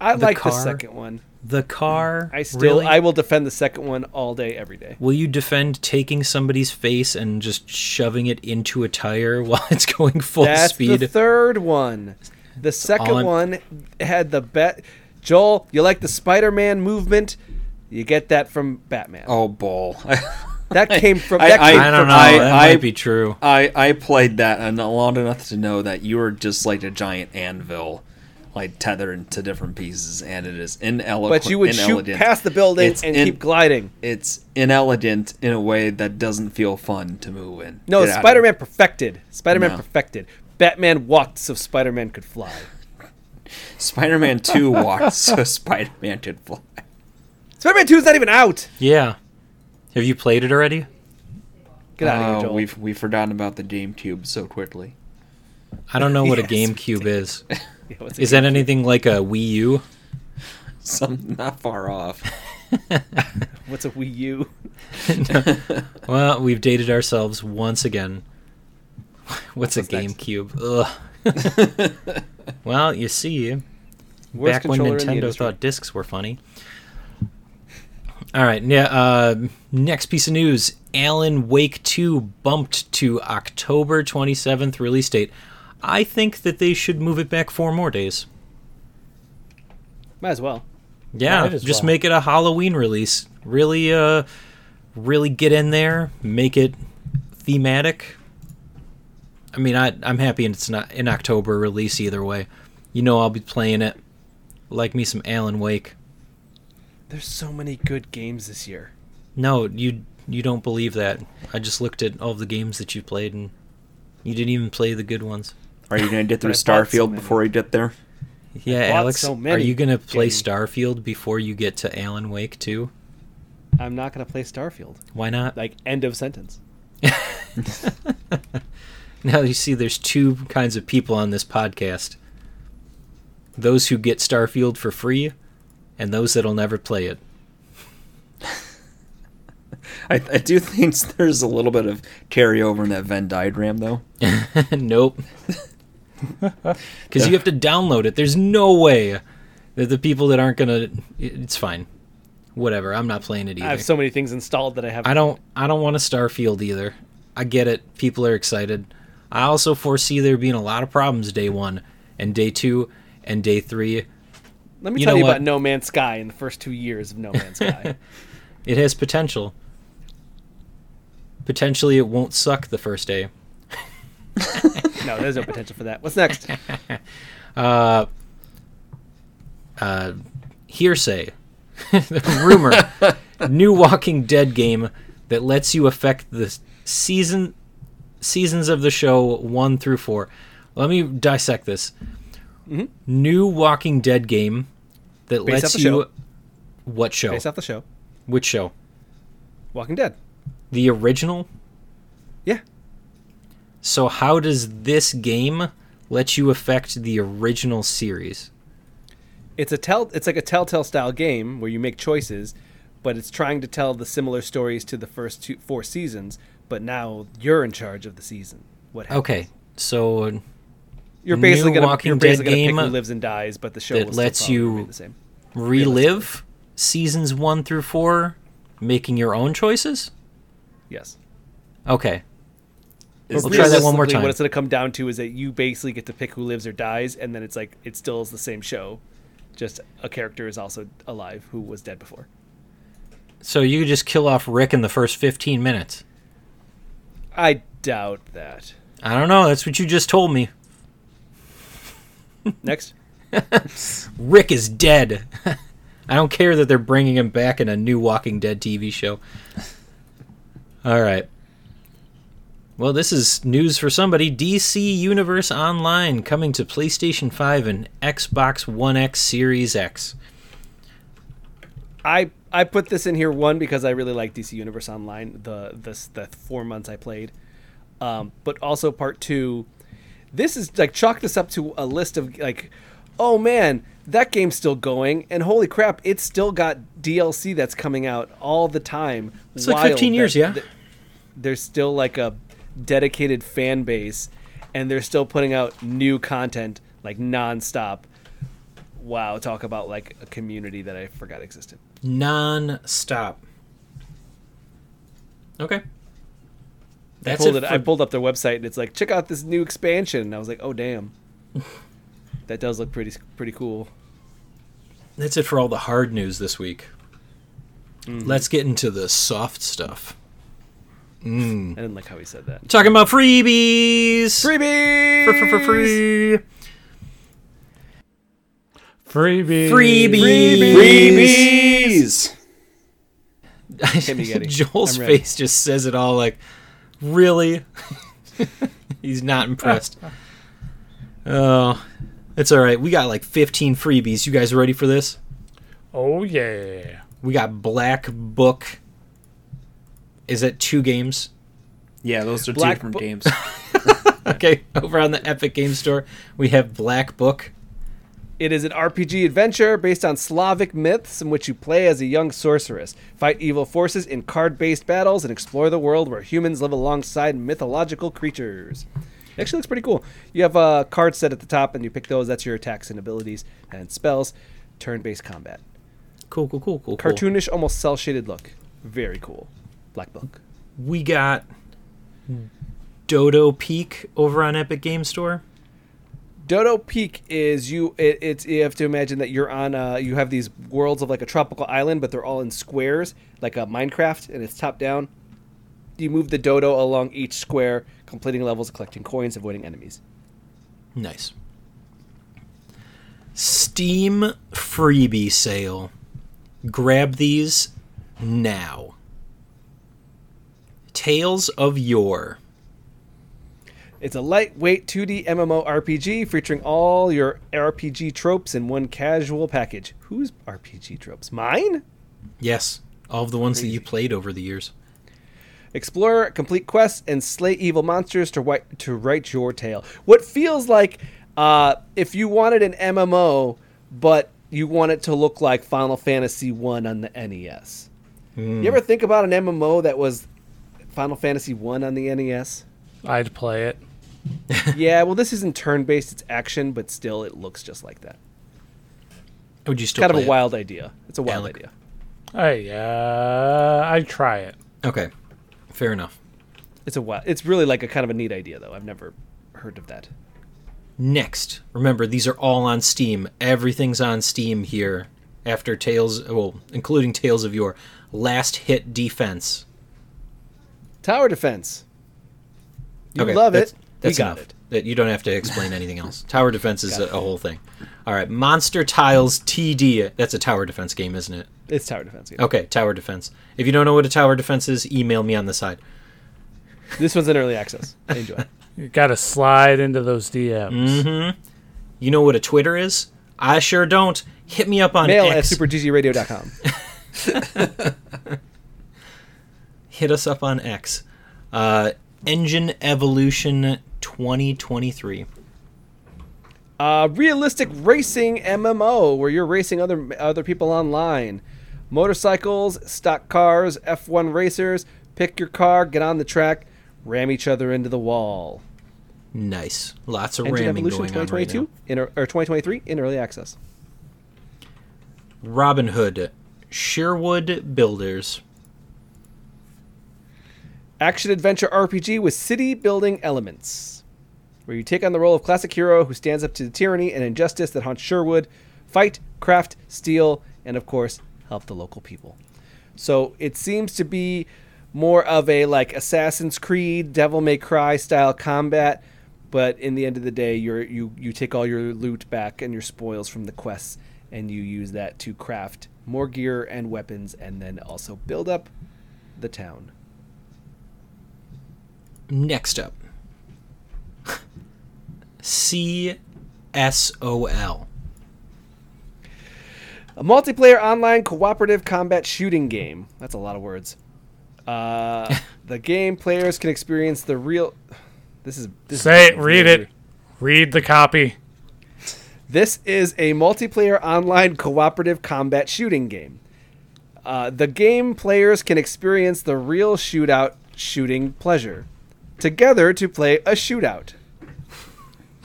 I The like the second one. The car. I still really? I will defend the second one all day every day. Will you defend taking somebody's face and just shoving it into a tire while it's going full That's speed? the third one. The second all I'm- one had the bet. Joel, you like the Spider-Man movement? You get that from Batman. Oh, bull. That came from. I- that I- came I don't from- know. I- that I- might be true. I I played that and long enough to know that you are just like a giant anvil, like tethered to different pieces, and it is inelegant. But you would shoot past the building It's and in- keep gliding. It's inelegant in a way that doesn't feel fun to move in. No, Get Spider-Man perfected. Spider-Man No. perfected. Batman walked so Spider-Man could fly. Spider-Man Two walked so Spider-Man could fly. Spider-Man Two is not even out. Yeah. Have you played it already? Get out of Oh, here, uh, Joel. We've we've forgotten about the GameCube so quickly. I don't know what Yes, a GameCube is. Yeah, what's a Is that anything like a Wii U? Some not far off. What's a Wii U? Well, we've dated ourselves once again. What's a What's next? GameCube? Ugh. well, you see, Worst back when controller in the Nintendo industry. thought discs were funny. All right, yeah. Uh, next piece of news: Alan Wake Two bumped to October twenty seventh release date. I think that they should move it back four more days. Might as well. Yeah, as just well. make it a Halloween release. Really, uh, really get in there. Make it thematic. I mean, I I'm happy it's not an October release either way. You know, I'll be playing it. Like me some Alan Wake. There's so many good games this year. No, you you don't believe that. I just looked at all the games that you played and you didn't even play the good ones. Are you going to get through But I bought so Starfield before you get there? Yeah, Alex, so are you gonna play games. Starfield before you get to Alan Wake too? I'm not gonna play Starfield. Why not? Like end of sentence. Now you see, there's two kinds of people on this podcast: those who get Starfield for free, and those that'll never play it. I, I do think there's a little bit of carryover in that Venn diagram, though. nope. Because you have to download it. There's no way that the people that aren't gonna. It's fine. Whatever. I'm not playing it either. I have so many things installed that I have. I don't I don't want a Starfield either. I get it. People are excited. I also foresee there being a lot of problems day 1 and day 2 and day 3. Let me you tell you what? about No Man's Sky in the first two years of No Man's Sky. It has potential. Potentially it won't suck the first day. no, there's no potential for that. What's next? Uh hearsay. Rumor. New Walking Dead game that lets you affect the season seasons of the show 1 through 4. Let me dissect this. New Walking Dead game that. Based lets off the you show. What show? Based off the show, Which show? Walking Dead. The original? Yeah, So how does this game let you affect the original series? it's a tell. It's like a Telltale style game where you make choices, but it's trying to tell the similar stories to the first two, four seasons. But now you're in charge of the season. What? Happens. Okay, so You're basically gonna Walking you're basically gonna game pick who lives and dies, but the show that lets you- the same. relive seasons 1 through 4 making your own choices? Yes. Okay. We'll try that one more time. What it's going to come down to is that you basically get to pick who lives or dies, and then it's like it still is the same show, just a character is also alive who was dead before. So you just kill off Rick in the first 15 minutes. I doubt that. I don't know, that's what you just told me. Next, Rick is dead. I don't care that they're bringing him back in a new Walking Dead TV show. All right. Well, this is news for somebody. DC Universe Online coming to PlayStation 5 and Xbox One X Series X. I I put this in here one because I really like DC Universe Online. The this the four months I played, um, but also part two. This is like chalk this up to a list of like, oh man, that game's still going, and holy crap, it's still got DLC that's coming out all the time. It's like Wild 15 that- years, yeah. There's still like a dedicated fan base, and they're still putting out new content like nonstop. Wow, talk about like a community that I forgot existed. Non stop. Okay. That's I pulled it. it. for- I pulled up their website and it's like, check out this new expansion. And I was like, oh damn, that does look pretty pretty cool. That's it for all the hard news this week. Mm-hmm. Let's get into the soft stuff. Mm. I didn't like how he said that. Talking about freebies. Freebie, For, for, for free. Freebie. Freebies. Freebies! Timmy Getty. Joel's face just says it all like, really? He's not impressed. oh, it's all right. We got like 15 freebies. You guys ready for this? Oh yeah. We got Black Book. Is it two games? Yeah, those are two different Bo- games. Okay, over on the Epic Game Store, we have Black Book. It is an RPG adventure based on Slavic myths in which you play as a young sorceress, fight evil forces in card-based battles, and explore the world where humans live alongside mythological creatures. It actually looks pretty cool. You have uh, a card set at the top, and you pick those. That's your attacks and abilities and spells. Turn-based combat. Cool, cool, cool, cool. cool. Cartoonish, almost cel-shaded look. Very cool. Black Book. We got Dodo Peak over on Epic Game Store. Dodo Peak is you. It, it's you have to imagine that you're on. Uh, you have these worlds of like a tropical island, but they're all in squares, like a Minecraft, and it's top down. You move the dodo along each square, completing levels, collecting coins, avoiding enemies. Nice. Steam freebie sale. Grab these now. Tales of Yore. It's a lightweight 2D MMO RPG featuring all your RPG tropes in one casual package. Whose RPG tropes? Mine? Yes, all of the ones that you played over the years. Explore, complete quests, and slay evil monsters to write, to write your tale. What feels like uh, if you wanted an MMO, but you want it to look like Final Fantasy One on the NES. You ever think about an MMO that was Final Fantasy One on the NES? I'd play it. yeah, well, this isn't turn-based; it's action, but still, it looks just like that. Would you still kind of a it? wild idea. It's a wild Alec. idea. Hey, uh, I'd try it. Okay, fair enough. It's a wild. It's really like a kind of a neat idea, though. I've never heard of that. Next, remember these are all on Steam. Everything's on Steam here. After Tales, well, including Tales of Your last hit defense. Tower defense. You Okay, love it. That's we got enough. it. That you don't have to explain anything else. Tower defense is a, a whole thing. All right, Monster Tiles TD. That's a tower defense game, isn't it? It's tower defense. yeah. Okay, tower defense. If you don't know what a tower defense is, email me on the side. This one's in early access. Enjoy. You gotta slide into those DMs. Mm-hmm. You know what a Twitter is? I sure don't. Hit me up on Mail at X. superggradio.com. Hit us up on X. Uh, Engine Evolution 2023. Uh, realistic racing MMO where you're racing other other people online. Motorcycles, stock cars, F1 racers. Pick your car, get on the track, ram each other into the wall. Nice. Lots of Engine ramming Evolution going on right 2022 in or 2023 in early access. Robin Hood. Sherwood Builders. Action adventure RPG with city building elements, where you take on the role of classic hero who stands up to the tyranny and injustice that haunts Sherwood, fight, craft, steal, and of course, help the local people. So it seems to be more of a like Assassin's Creed, Devil May Cry style combat, but in the end of the day, you're, you you take all your loot back and your spoils from the quests, and you use that to craft more gear and weapons, and then also build up the town. Next up. CSOL. A multiplayer online cooperative combat shooting game. That's a lot of words. Uh, the game players can experience the real. This is this Say is it, read it. Read the copy. This is a multiplayer online cooperative combat shooting game. Uh, the game players can experience the real shootout shooting pleasure together to play a shootout.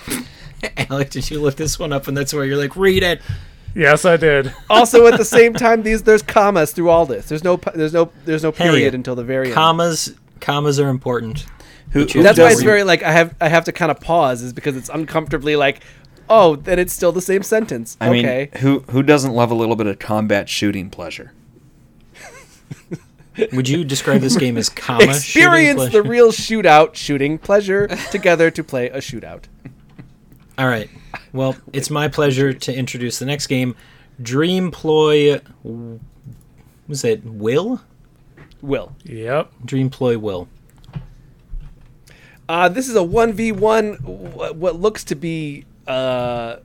Alec, did you look this one up and that's where you're like, read it? Yes, I did. Also, at the same time, these there's commas through all this. There's no there's no there's no Hey, period until the very end. Commas commas are important. Who, who That's why it's very like I have I have to kind of pause is because it's uncomfortably like, oh, then it's still the same sentence. I mean, okay, who who doesn't love a little bit of combat shooting pleasure? Would you describe this game as comma experience the real shootout shooting pleasure together to play a shootout. All right. Well, it's my pleasure to introduce the next game, Dream Ploy. Was it Will? Will Yep. Dream Ploy Will. uh, this is a one v one what looks to be uh,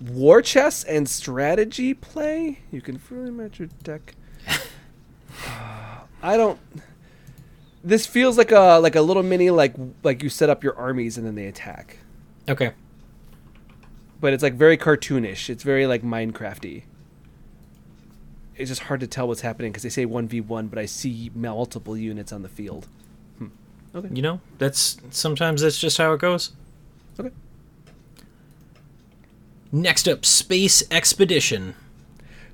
war chess and strategy play. You can freely match your deck. I don't. This feels like a like a little mini like like you set up your armies and then they attack. Okay. but it's like very cartoonish. It's very like Minecrafty. It's just hard to tell what's happening because they say one v one, but I see multiple units on the field. Hmm. Okay. You know, that's sometimes that's just how it goes. Okay. Next up, Space Expedition.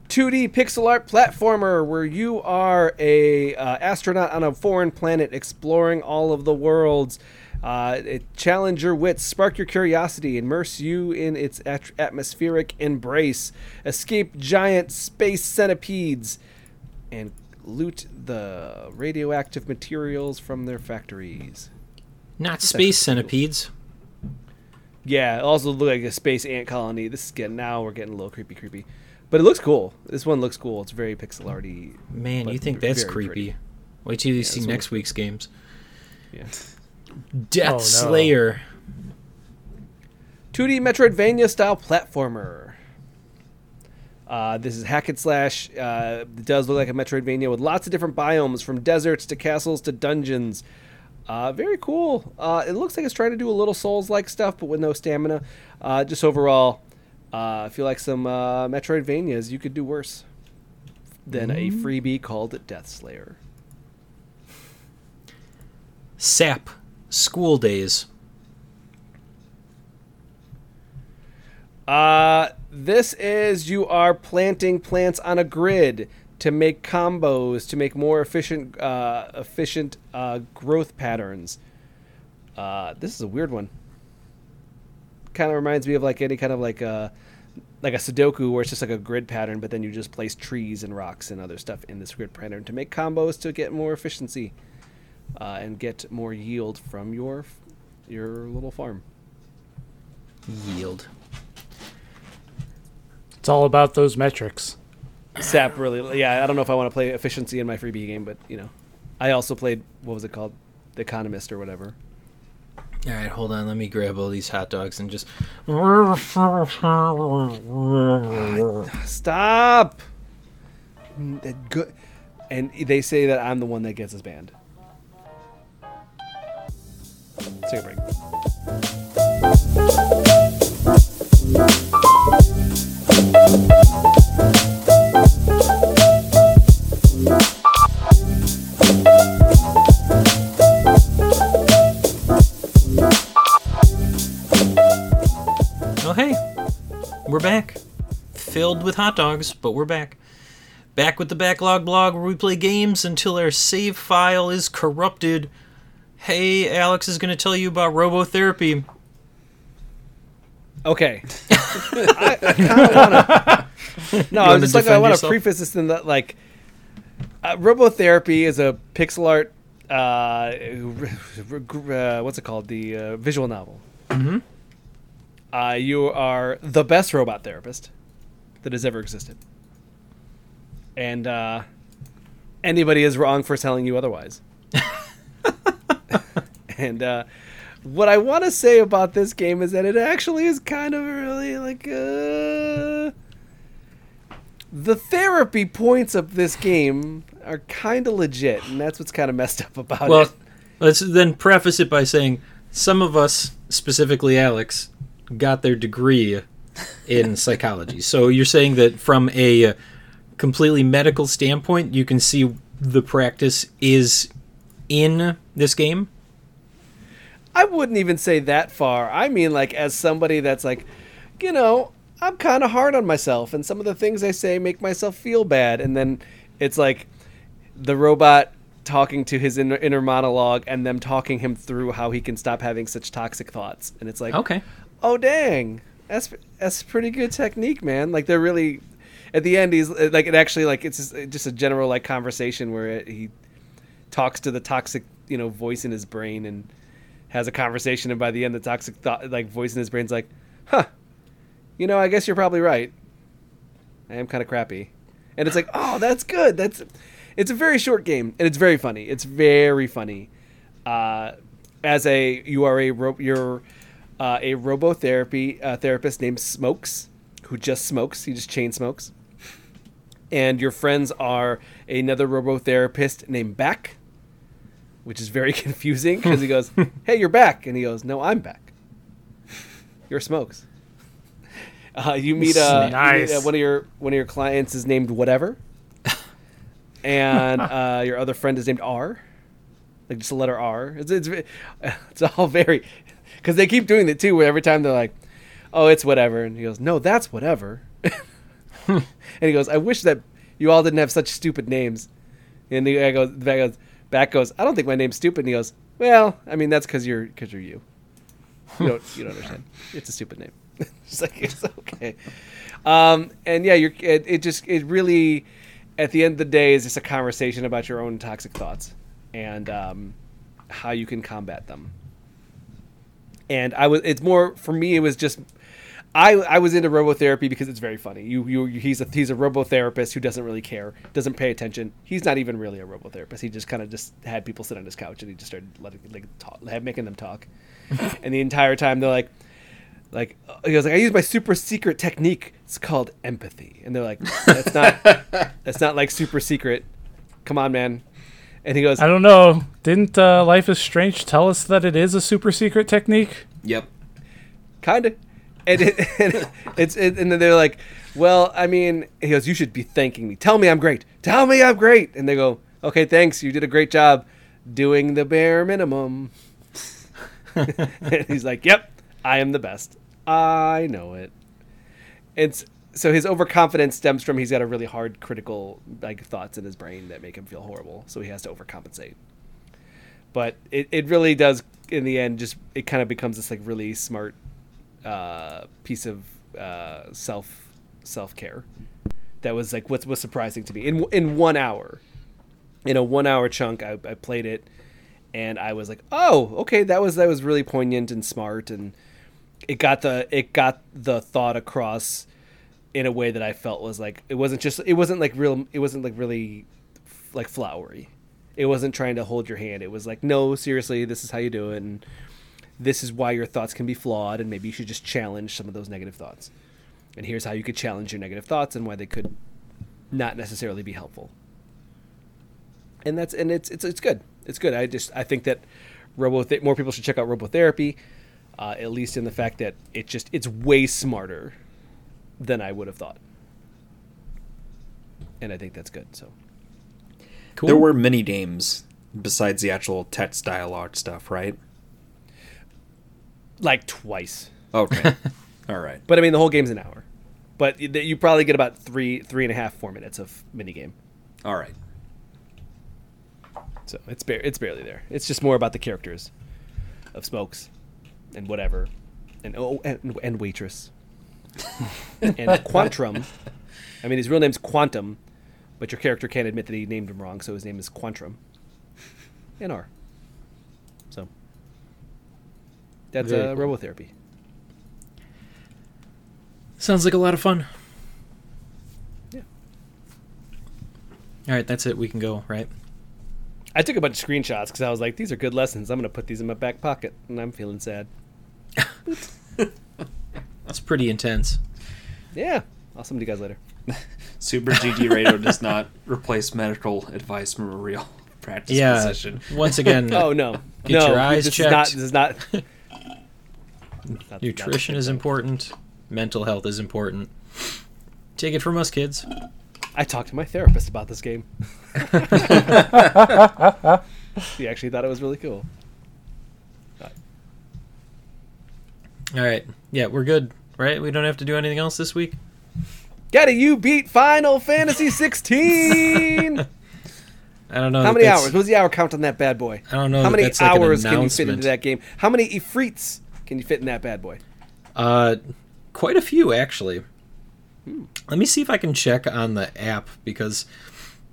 2D pixel art platformer where you are a uh, astronaut on a foreign planet exploring all of the worlds. Uh, it challenge your wits, spark your curiosity, immerse you in its at- atmospheric embrace, escape giant space centipedes, and loot the radioactive materials from their factories. Not space centipedes. Yeah, it also look like a space ant colony. This is getting now we're getting a little creepy, creepy, but it looks cool. This one looks cool. It's very pixel arty. Man, you think very that's pretty. creepy. Wait till you see next week's games. Yeah. Death Oh, no. Slayer. 2D Metroidvania style platformer. Uh, this is hack and slash. Uh, it does look like a Metroidvania with lots of different biomes, from deserts to castles to dungeons. Uh, very cool. Uh, it looks like it's trying to do a little Souls-like stuff, but with no stamina. Uh, just overall, uh, I feel like some uh, Metroidvanias you could do worse than a freebie called Death Slayer. Sap. School Days. Uh, this is you are planting plants on a grid to make combos to make more efficient uh, efficient uh, growth patterns. Uh, this is a weird one. Kind of reminds me of like any kind of like a like a Sudoku where it's just like a grid pattern, but then you just place trees and rocks and other stuff in this grid pattern to make combos to get more efficiency uh, and get more yield from your your little farm. Yield. It's all about those metrics. Sap really, yeah. I don't know if I want to play efficiency in my freebie game, but you know, I also played what was it called, The Economist or whatever. All right, hold on. Let me grab all these hot dogs and just. Stop. That Good. And they say that I'm the one that gets his banned. Let's take a break. Oh, hey, we're back. Filled with hot dogs, but we're back. Back with the Backlog blog where we play games until our save file is corrupted. Hey, Alex is going to tell you about robotherapy. Okay. I, I kind of want to. No, I'm just like I want to preface this in that like, uh, Robotherapy is a pixel art. Uh, uh, what's it called? The uh, visual novel. Mm-hmm. Uh, you are the best robot therapist that has ever existed, and uh, anybody is wrong for telling you otherwise. and uh, what I want to say about this game is that it actually is kind of really like uh, the therapy points of this game are kind of legit, and that's what's kind of messed up about Well, it. Well, let's then preface it by saying some of us, specifically Alex, got their degree in psychology. So you're saying that from a completely medical standpoint, you can see the practice is in this game? I wouldn't even say that far. I mean, like as somebody that's like, you know, I'm kind of hard on myself, and some of the things I say make myself feel bad, and then it's like the robot talking to his inner, inner monologue and them talking him through how he can stop having such toxic thoughts, and it's like, Okay. Oh dang, that's that's pretty good technique, man. Like they're really at the end, he's like it actually like it's just, just a general like conversation where it, he talks to the toxic you know voice in his brain and has a conversation, and by the end, the toxic thought like voice in his brain's like, huh, you know, I guess you're probably right. I am kind of crappy, and it's like, oh, that's good. That's it's a very short game, and it's very funny. It's very funny. Uh, as a you are a ro- you're uh, a robotherapy uh, therapist named Smokes, who just smokes. He just chain smokes. And your friends are another robotherapist named Back, which is very confusing because he goes, "Hey, you're back," and he goes, "No, I'm back. You're Smokes." Uh, you meet, uh, you meet, Nice. uh, one of your one of your clients is named whatever, and uh, your other friend is named R, like just a letter R. It's it's, it's all very because they keep doing it too. Where every time they're like, "Oh, it's whatever," and he goes, "No, that's whatever." and he goes, "I wish that you all didn't have such stupid names." And the guy goes, the guy goes, back goes, "I don't think my name's stupid." And he goes, "Well, I mean that's because you're because you're you. You don't you don't understand. It's a stupid name." it's like it's okay. Um, and yeah, you're it, it just it really at the end of the day is just a conversation about your own toxic thoughts and um, how you can combat them. And I was it's more for me it was just I I was into robotherapy because it's very funny. You you he's a he's a robotherapist who doesn't really care, doesn't pay attention. He's not even really a robotherapist. He just kind of just had people sit on his couch and he just started letting like talk, making them talk. and the entire time they're like like he goes like I use my super secret technique. It's called empathy. And they're like that's not that's not like super secret. Come on, man. And he goes I don't know. Didn't uh, Life is Strange tell us that it is a super secret technique? Yep. kind of and, it, and it's it, and then they're like well i mean he goes you should be thanking me. Tell me i'm great. Tell me i'm great. And they go okay thanks. You did a great job doing the bare minimum. And he's like yep i am the best. I know it. It's so his overconfidence stems from he's got a really hard critical like thoughts in his brain that make him feel horrible so he has to overcompensate. But it, it really does in the end just it kind of becomes this like really smart uh, piece of uh, self self care that was like what was surprising to me. In in one hour in a one hour chunk I, I played it and I was like oh okay that was that was really poignant and smart and it got the it got the thought across in a way that I felt was like it wasn't just it wasn't like real it wasn't like really like flowery. It wasn't trying to hold your hand. It was like no seriously this is how you do it and this is why your thoughts can be flawed and maybe you should just challenge some of those negative thoughts. And here's how you could challenge your negative thoughts and why they could not necessarily be helpful. And that's and it's it's, it's good. It's good. I just i think that robo more people should check out robotherapy uh, at least in the fact that it just it's way smarter than i would have thought and i think that's good so Cool. There were mini games besides the actual text dialogue stuff, right? like twice Okay. All right. but i mean the whole game's an hour but you you probably get about three three and a half four minutes of minigame All right. So it's bar- it's barely there. It's just more about the characters of Smokes and whatever, and oh, and, and waitress and Quantrum. I mean, his real name's Quantum, but your character can't admit that he named him wrong, so his name is Quantrum. And R. So that's Very uh, cool. robotherapy. Sounds like a lot of fun. Yeah. All right, that's it. We can go, right? I took a bunch of screenshots because I was like, these are good lessons. I'm gonna put these in my back pocket, and I'm feeling sad. That's pretty intense. Yeah, I'll send you guys later. Super GG Radio does not replace medical advice from a real practice yeah. physician. Once again, Oh no, Get no, your eyes this checked. Is not, this is not. not- nutrition not- is important. Mental health is important. Take it from us, kids. I talked to my therapist about this game. he actually thought it was really cool. All right. Yeah, we're good, right? We don't have to do anything else this week. Gotta you beat Final Fantasy 16? I don't know. How many hours? What's the hour count on that bad boy? I don't know How many that's like hours can you fit into that game? How many Ifrits can you fit in that bad boy? Uh, quite a few actually. Hmm. Let me see if I can check on the app because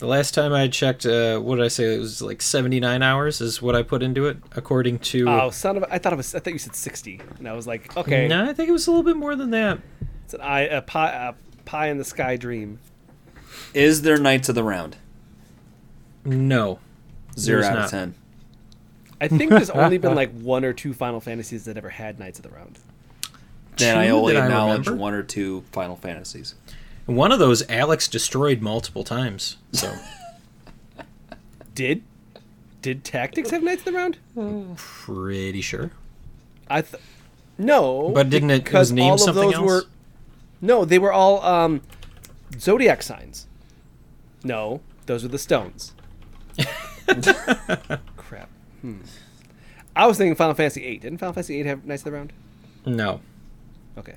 the last time I checked, uh, what did I say? It was like 79 hours is what I put into it, according to. Oh, son of! A, I thought it was. I thought you said 60, and I was like, okay, No, I think it was a little bit more than that. it's an eye, a pie, a pie in the sky dream. Is there Knights of the Round? No. Zero out not. of ten. I think there's only been like one or two Final Fantasies that ever had Knights of the Round. Then I only that I acknowledge one or two Final Fantasies. One of those Alex destroyed multiple times. So Did did Tactics have Knights of the Round? pretty sure. I th- no, But didn't it- because named all of something those else? were no, they were all um, zodiac signs. No, those were the stones. Crap. Hmm. I was thinking Final Fantasy VIII. Didn't Final Fantasy VIII have Knights of the Round? No. Okay.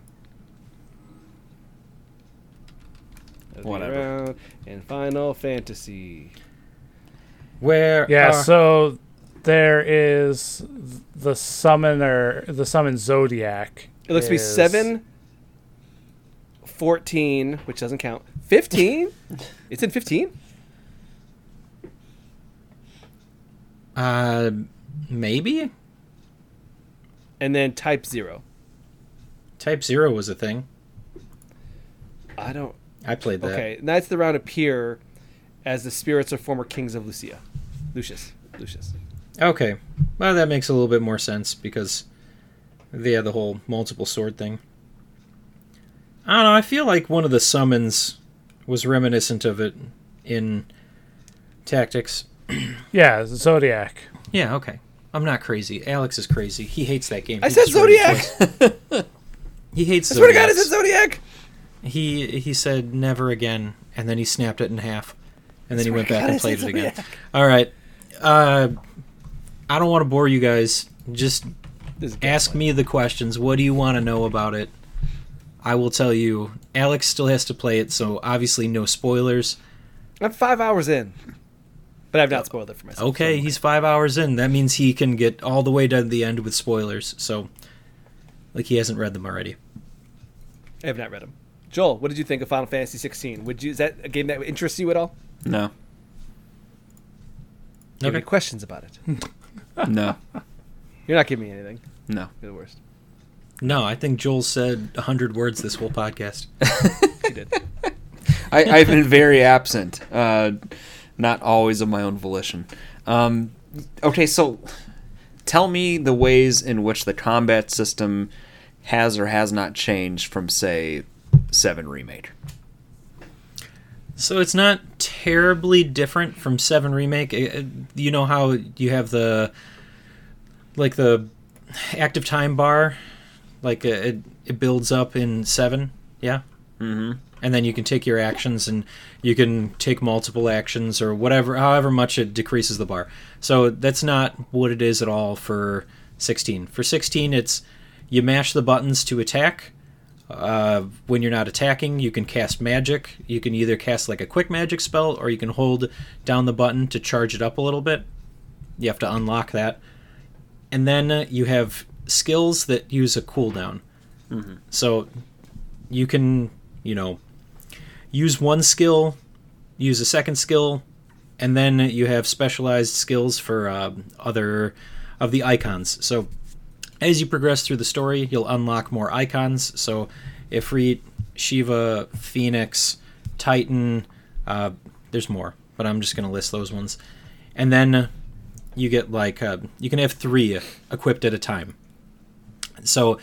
As we Whatever. round in Final Fantasy. Where? Yeah, are- so there is the summoner, the summon Zodiac. It looks to be is- 7, 14, which doesn't count. 15? it's in 15? uh, maybe And then type 0. Type Zero was a thing. I don't. I played that. Okay, Knights of the Round appear as the spirits of former kings of Lucia. Lucius. Lucius. Okay. Well, that makes a little bit more sense because they had the whole multiple sword thing. I don't know. I feel like one of the summons was reminiscent of it in Tactics. Yeah, Zodiac. Yeah, okay. I'm not crazy. Alex is crazy. He hates that game. I He said Zodiac! He hates I swear to God, I said Zodiac! He he said never again, and then he snapped it in half, and then he went back God, and played it again. Zodiac. All right. Uh, I don't want to bore you guys. Just This is ask me the questions. What do you want to know about it? I will tell you. Alex still has to play it, so obviously no spoilers. I'm five hours in. But I've not spoiled it for myself. Okay, so- he's five hours in. That means he can get all the way to the end with spoilers. So, like he hasn't read them already. I have not read them. Joel, what did you think of Final Fantasy 16? Would you is that a game that interests you at all? No, Do you have any Okay. questions about it? no, You're not giving me anything. no. You're the worst. No, I think Joel said a hundred words this whole podcast. You did. I, I've been very absent, uh, not always of my own volition. Um, okay, so tell me the ways in which the combat system has or has not changed from, say, Seven Remake. So it's not terribly different from Seven Remake. It- it- You know how you have the like the active time bar, like uh, it it builds up in Seven, yeah, Mm-hmm. and then you can take your actions and you can take multiple actions or whatever, however much it decreases the bar. So that's not what it is at all for 16. For 16, it's you mash the buttons to attack. Uh, when you're not attacking, you can cast magic. You can either cast like a quick magic spell, or you can hold down the button to charge it up a little bit. You have to unlock that, and then uh, you have skills that use a cooldown. So you can, you know, use one skill, use a second skill, and then you have specialized skills for uh, other of the icons. So as you progress through the story, you'll unlock more icons. So Ifrit, Shiva, Phoenix, Titan, uh, there's more, but I'm just going to list those ones. And then you get like, uh, you can have three equipped at a time. So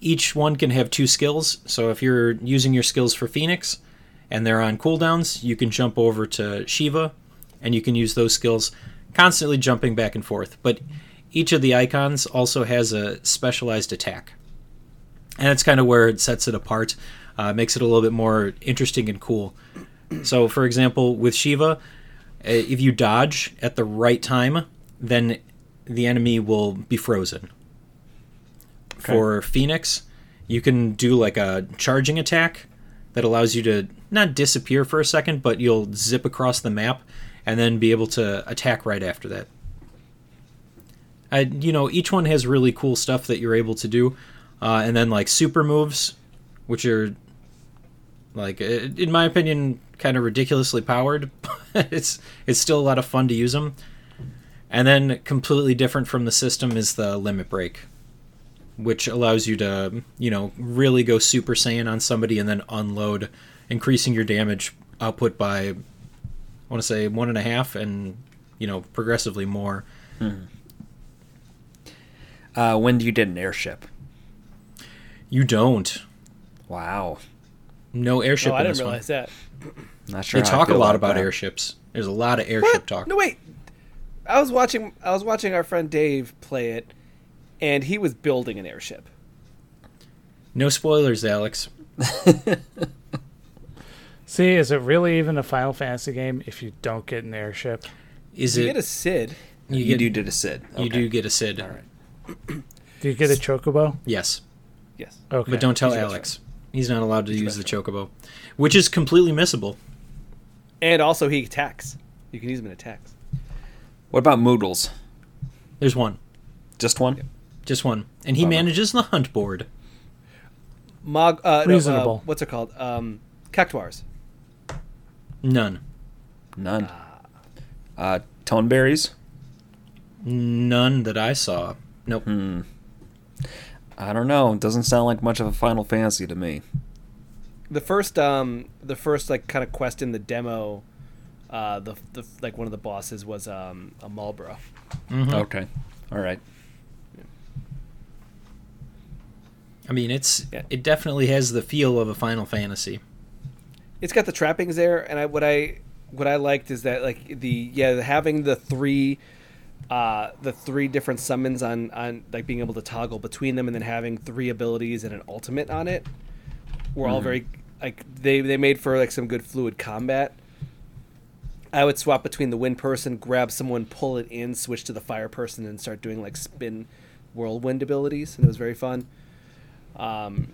each one can have two skills. So if you're using your skills for Phoenix and they're on cooldowns, you can jump over to Shiva and you can use those skills constantly jumping back and forth. But each of the icons also has a specialized attack. And that's kind of where it sets it apart, uh, makes it a little bit more interesting and cool. So, for example, with Shiva, uh, if you dodge at the right time, then the enemy will be frozen. For Phoenix, you can do like a charging attack that allows you to not disappear for a second, but you'll zip across the map and then be able to attack right after that. I, you know, each one has really cool stuff that you're able to do, uh, and then like super moves, which are like, in my opinion, kind of ridiculously powered. but it's it's still a lot of fun to use them. And then completely different from the system is the limit break, which allows you to, you know, really go Super Saiyan on somebody and then unload, increasing your damage output by, I want to say one and a half, and you know, progressively more. Uh, when do you get an airship? You don't. Wow. No airship. Oh, I didn't this one. realize that. Not sure. They talk a lot about that. airships. There's a lot of airship What? talk. No, wait. I was watching. I was watching our friend Dave play it, and he was building an airship. No spoilers, Alex. See, is it really even a Final Fantasy game if you don't get an airship? Is You it? get a Cid. you You get, do did a Cid. You do get a Cid. All right. Do you get a chocobo? Yes, Yes. Okay. but don't tell He's your Alex. He's not allowed to use the chocobo, which is completely missable. And also, he attacks. You can use him in attacks. What about Moogles? There's one, Just one? just one, and he Bummer. manages the hunt board. Mog, uh, no, uh, Reasonable. what's it called? Um, cactuars. None, None. Uh, Tonberries? none that I saw. Nope. I don't know. It doesn't sound like much of a Final Fantasy to me. The first, um, the first like kind of quest in the demo, uh, the, the like one of the bosses was um, a Malboro. Okay. All right. I mean, it's Yeah. it definitely has the feel of a Final Fantasy. it's got the trappings there and i what i what i liked is that like the yeah having the three uh the three different summons on on like being able to toggle between them and then having three abilities and an ultimate on it were all very like they they made for like some good fluid combat. I would swap between the wind person grab someone pull it in switch to the fire person and start doing like spin whirlwind abilities. And it was very fun. Um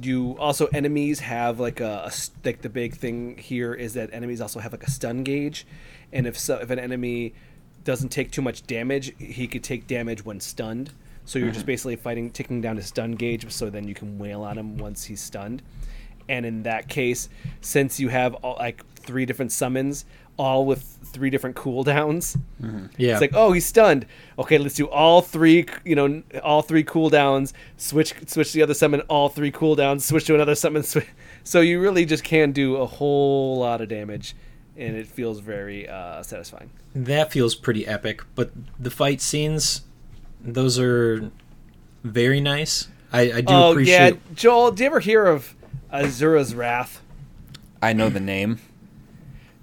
you also enemies have like a like the big thing here is that enemies also have like a stun gauge. And if so if an enemy doesn't take too much damage he could take damage when stunned so you're just mm-hmm. basically fighting taking down his stun gauge so then you can wail on him once he's stunned and in that case since you have all, like three different summons all with three different cooldowns mm-hmm. Yeah, it's like, oh, he's stunned. Okay, let's do all three. You know, all three cooldowns. Switch, switch the other summon. All three cooldowns. Switch to another summon. Swi- so you really just can do a whole lot of damage, and it feels very uh, satisfying. that feels pretty epic. But the fight scenes, those are very nice. I, I do Oh appreciate. yeah, Joel. Do you ever hear of Asura's Wrath? I know the name.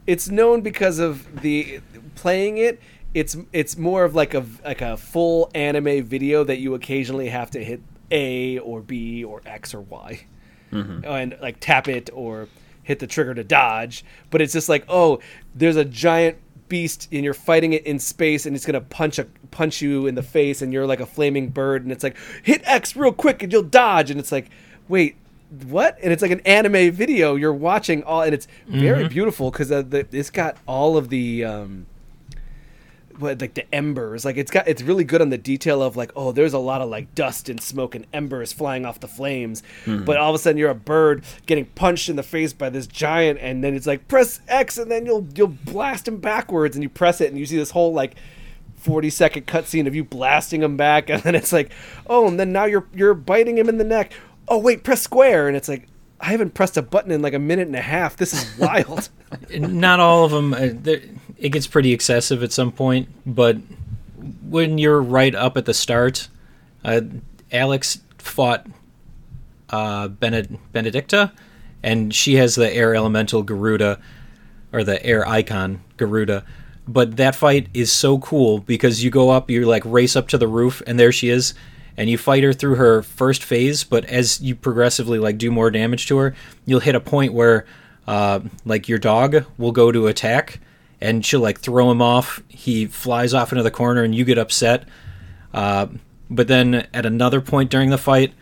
It's known because of the playing it. It's it's more of like a like a full anime video that you occasionally have to hit A or B or X or Y, and like tap it or hit the trigger to dodge. But it's just like oh, there's a giant beast and you're fighting it in space and it's gonna punch a punch you in the face and you're like a flaming bird and it's like hit X real quick and you'll dodge and it's like wait what and it's like an anime video you're watching all and it's very beautiful because uh, it's got all of the um what like the embers like it's got it's really good on the detail of like oh there's a lot of like dust and smoke and embers flying off the flames. Hmm. But all of a sudden you're a bird getting punched in the face by this giant and then it's like press x and then you'll you'll blast him backwards and you press it and you see this whole like 40 second cutscene of you blasting him back and then it's like oh and then now you're you're biting him in the neck. Oh wait press square and it's like i haven't pressed a button in like a minute and a half this is wild not all of them. Uh, it gets pretty excessive at some point, but when you're right up at the start, uh, Alex fought uh, Bened- Benedikta, and she has the air elemental Garuda, or the air icon Garuda. But that fight is so cool because you go up, you like race up to the roof, and there she is, and you fight her through her first phase. But as you progressively like do more damage to her, you'll hit a point where, uh, like your dog will go to attack, and she'll like throw him off. He flies off into the corner, and you get upset. Uh, but then at another point during the fight,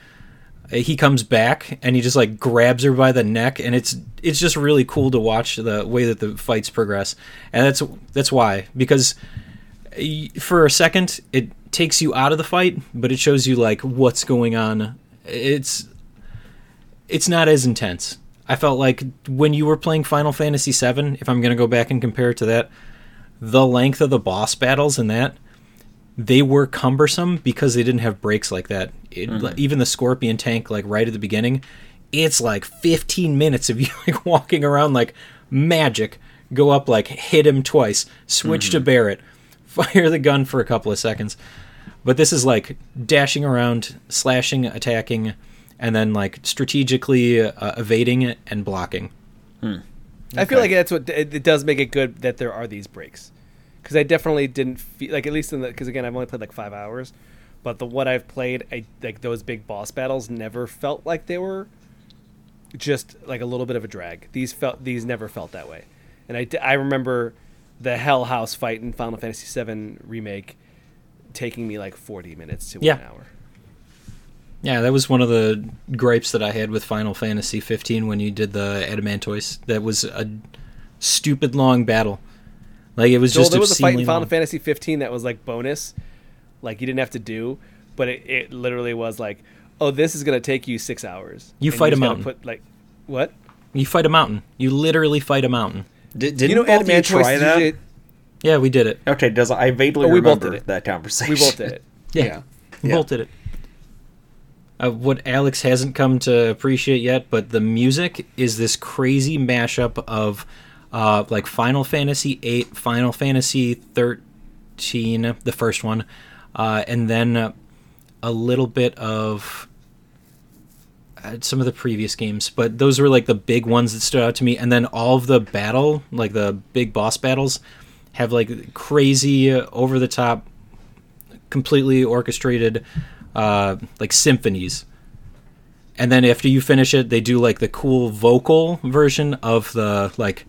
uh, he comes back and he just like grabs her by the neck, and it's it's just really cool to watch the way that the fights progress, and that's that's why because for a second it takes you out of the fight, but it shows you like what's going on. It's it's not as intense. I felt like when you were playing Final Fantasy VII, if I'm gonna go back and compare it to that, the length of the boss battles in that they were cumbersome because they didn't have breaks like that. It, mm-hmm. Even the Scorpion tank, like right at the beginning, it's like 15 minutes of you like walking around like magic. Go up, like hit him twice, switch to mm-hmm. Barrett, fire the gun for a couple of seconds. But this is like dashing around, slashing, attacking, and then like strategically uh, evading it and blocking. I feel like that's what it, it does make it good that there are these breaks, because I definitely didn't feel like at least in the because again I've only played like five hours, but the what I've played I like those big boss battles never felt like they were just like a little bit of a drag. These felt these never felt that way, and I I remember the Hell House fight in Final Fantasy VII remake taking me like forty minutes to Yeah. one hour. Yeah, that was one of the gripes that I had with Final Fantasy 15 when you did the Adamantoise. That was a stupid long battle. Like it was Joel, just there was a fight in obscenely Final long. Fantasy 15 that was like bonus, like you didn't have to do, but it, it literally was like, oh, this is gonna take you six hours. You And fight a mountain. Put like, what? You fight a mountain. You literally fight a mountain. Did, didn't you know, both Adamantoise try is that? Usually- Yeah, we did it. Okay, does I vaguely Oh, we both remember did it. that conversation? We both did it. Yeah, Yeah. we Yeah. both did it. Uh, what Alex hasn't come to appreciate yet, but the music is this crazy mashup of uh, like Final Fantasy VIII, Final Fantasy thirteen, the first one, uh, and then uh, a little bit of uh, some of the previous games. But those were like the big ones that stood out to me. And then all of the battle, like the big boss battles, have like crazy, uh, over the top completely orchestrated uh, like symphonies and then after you finish it they do like the cool vocal version of the like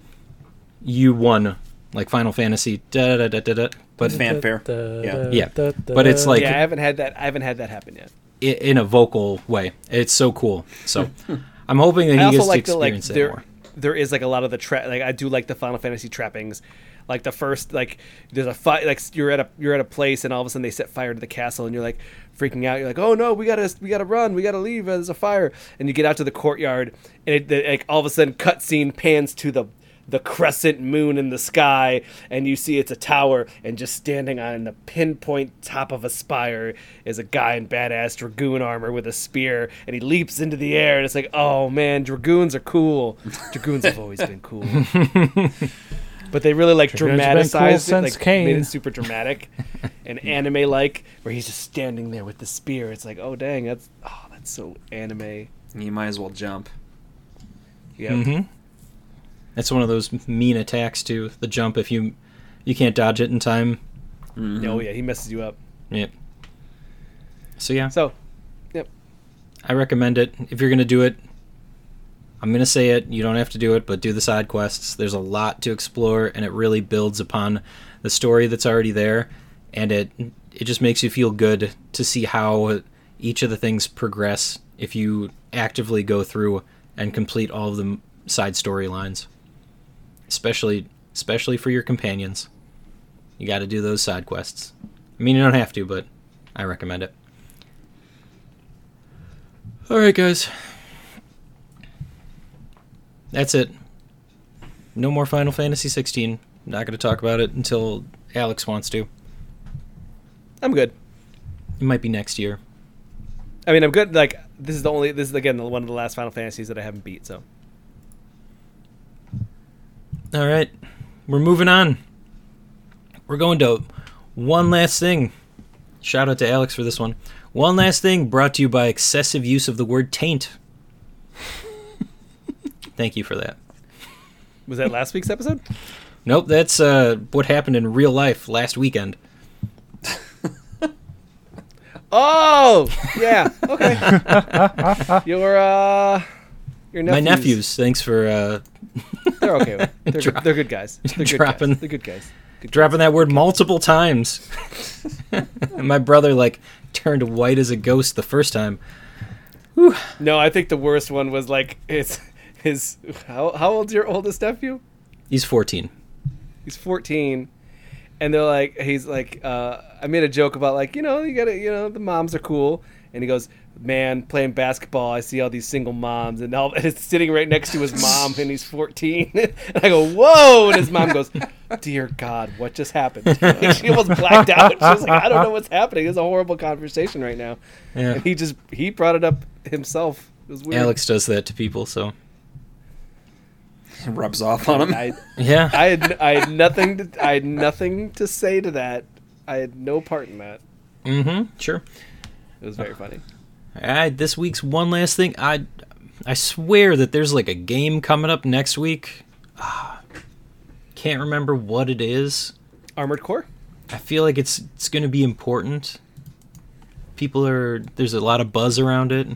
you won like final fantasy da da da da da but fanfare. Yeah. Yeah. But it's like- yeah, I haven't had that. I haven't had that happen yet. i- in a vocal way it's so cool so i'm hoping that I he gets like to the like experience that there. more There is like a lot of the tra- like I do like the Final Fantasy trappings, like the first like there's a fight like you're at a you're at a place and all of a sudden they set fire to the castle and you're like freaking out. You're like, oh no, we gotta we gotta run, we gotta leave. There's a fire, and you get out to the courtyard and it like all of a sudden cutscene pans to the the crescent moon in the sky and you see it's a tower and just standing on the pinpoint top of a spire is a guy in badass dragoon armor with a spear and he leaps into the air and it's like oh man dragoons are cool dragoons have always been cool but they really like Dragoons have been cool dramatized it like Kain. made it super dramatic and anime like where he's just standing there with the spear it's like oh dang that's oh that's so anime You might as well jump. yeah hmm that's one of those mean attacks too the jump if you you can't dodge it in time oh yeah he messes you up Yep. so yeah so yep. I recommend it if you're gonna do it. I'm gonna say it. You don't have to do it, but do the side quests. There's a lot to explore, and it really builds upon the story that's already there, and it it just makes you feel good to see how each of the things progress if you actively go through and complete all of the side storylines. Especially especially for your companions. You got to do those side quests. I mean, you don't have to, but I recommend it. All right, guys. That's it. No more Final Fantasy 16. Not going to talk about it until Alex wants to. i'm good It might be next year. I mean, I'm good. Like this is the only. This is again one of the last Final Fantasies that I haven't beat. So All right. We're moving on. We're going to one last thing. Shout out to Alex for this one. One last thing brought to you by excessive use of the word taint. Thank you for that. was that last week's episode? Nope, that's uh, what happened in real life last weekend. Oh, yeah. Okay. your uh, your nephews. My nephews, thanks for uh, They're okay. With it. They're, Dro- good, they're good guys. They're good dropping- guys. They're good guys. Good dropping that word multiple times. and my brother like turned white as a ghost the first time. guys. No, I think the worst one was like his his. How how old's your oldest nephew? He's 14. He's 14, and they're like, he's like, uh, I made a joke about like, you know, you gotta, you know, the moms are cool, and he goes, man, playing basketball, I see all these single moms, and, all, and it's sitting right next to his mom, and he's 14, and I go, whoa, and his mom goes, dear God, what just happened? She almost blacked out. She was like, I don't know what's happening. It's a horrible conversation right now, Yeah. and he just he brought it up himself. It was weird. Alex does that to people, so It rubs off on him. I, yeah. I had I had nothing to I had nothing to say to that. I had no part in that. mm-hmm. Sure. It was very funny. All right, this week's one last thing. I I swear that there's like a game coming up next week. Ah, can't remember what it is. Armored Core. I feel like it's it's going to be important. People are there's a lot of buzz around it.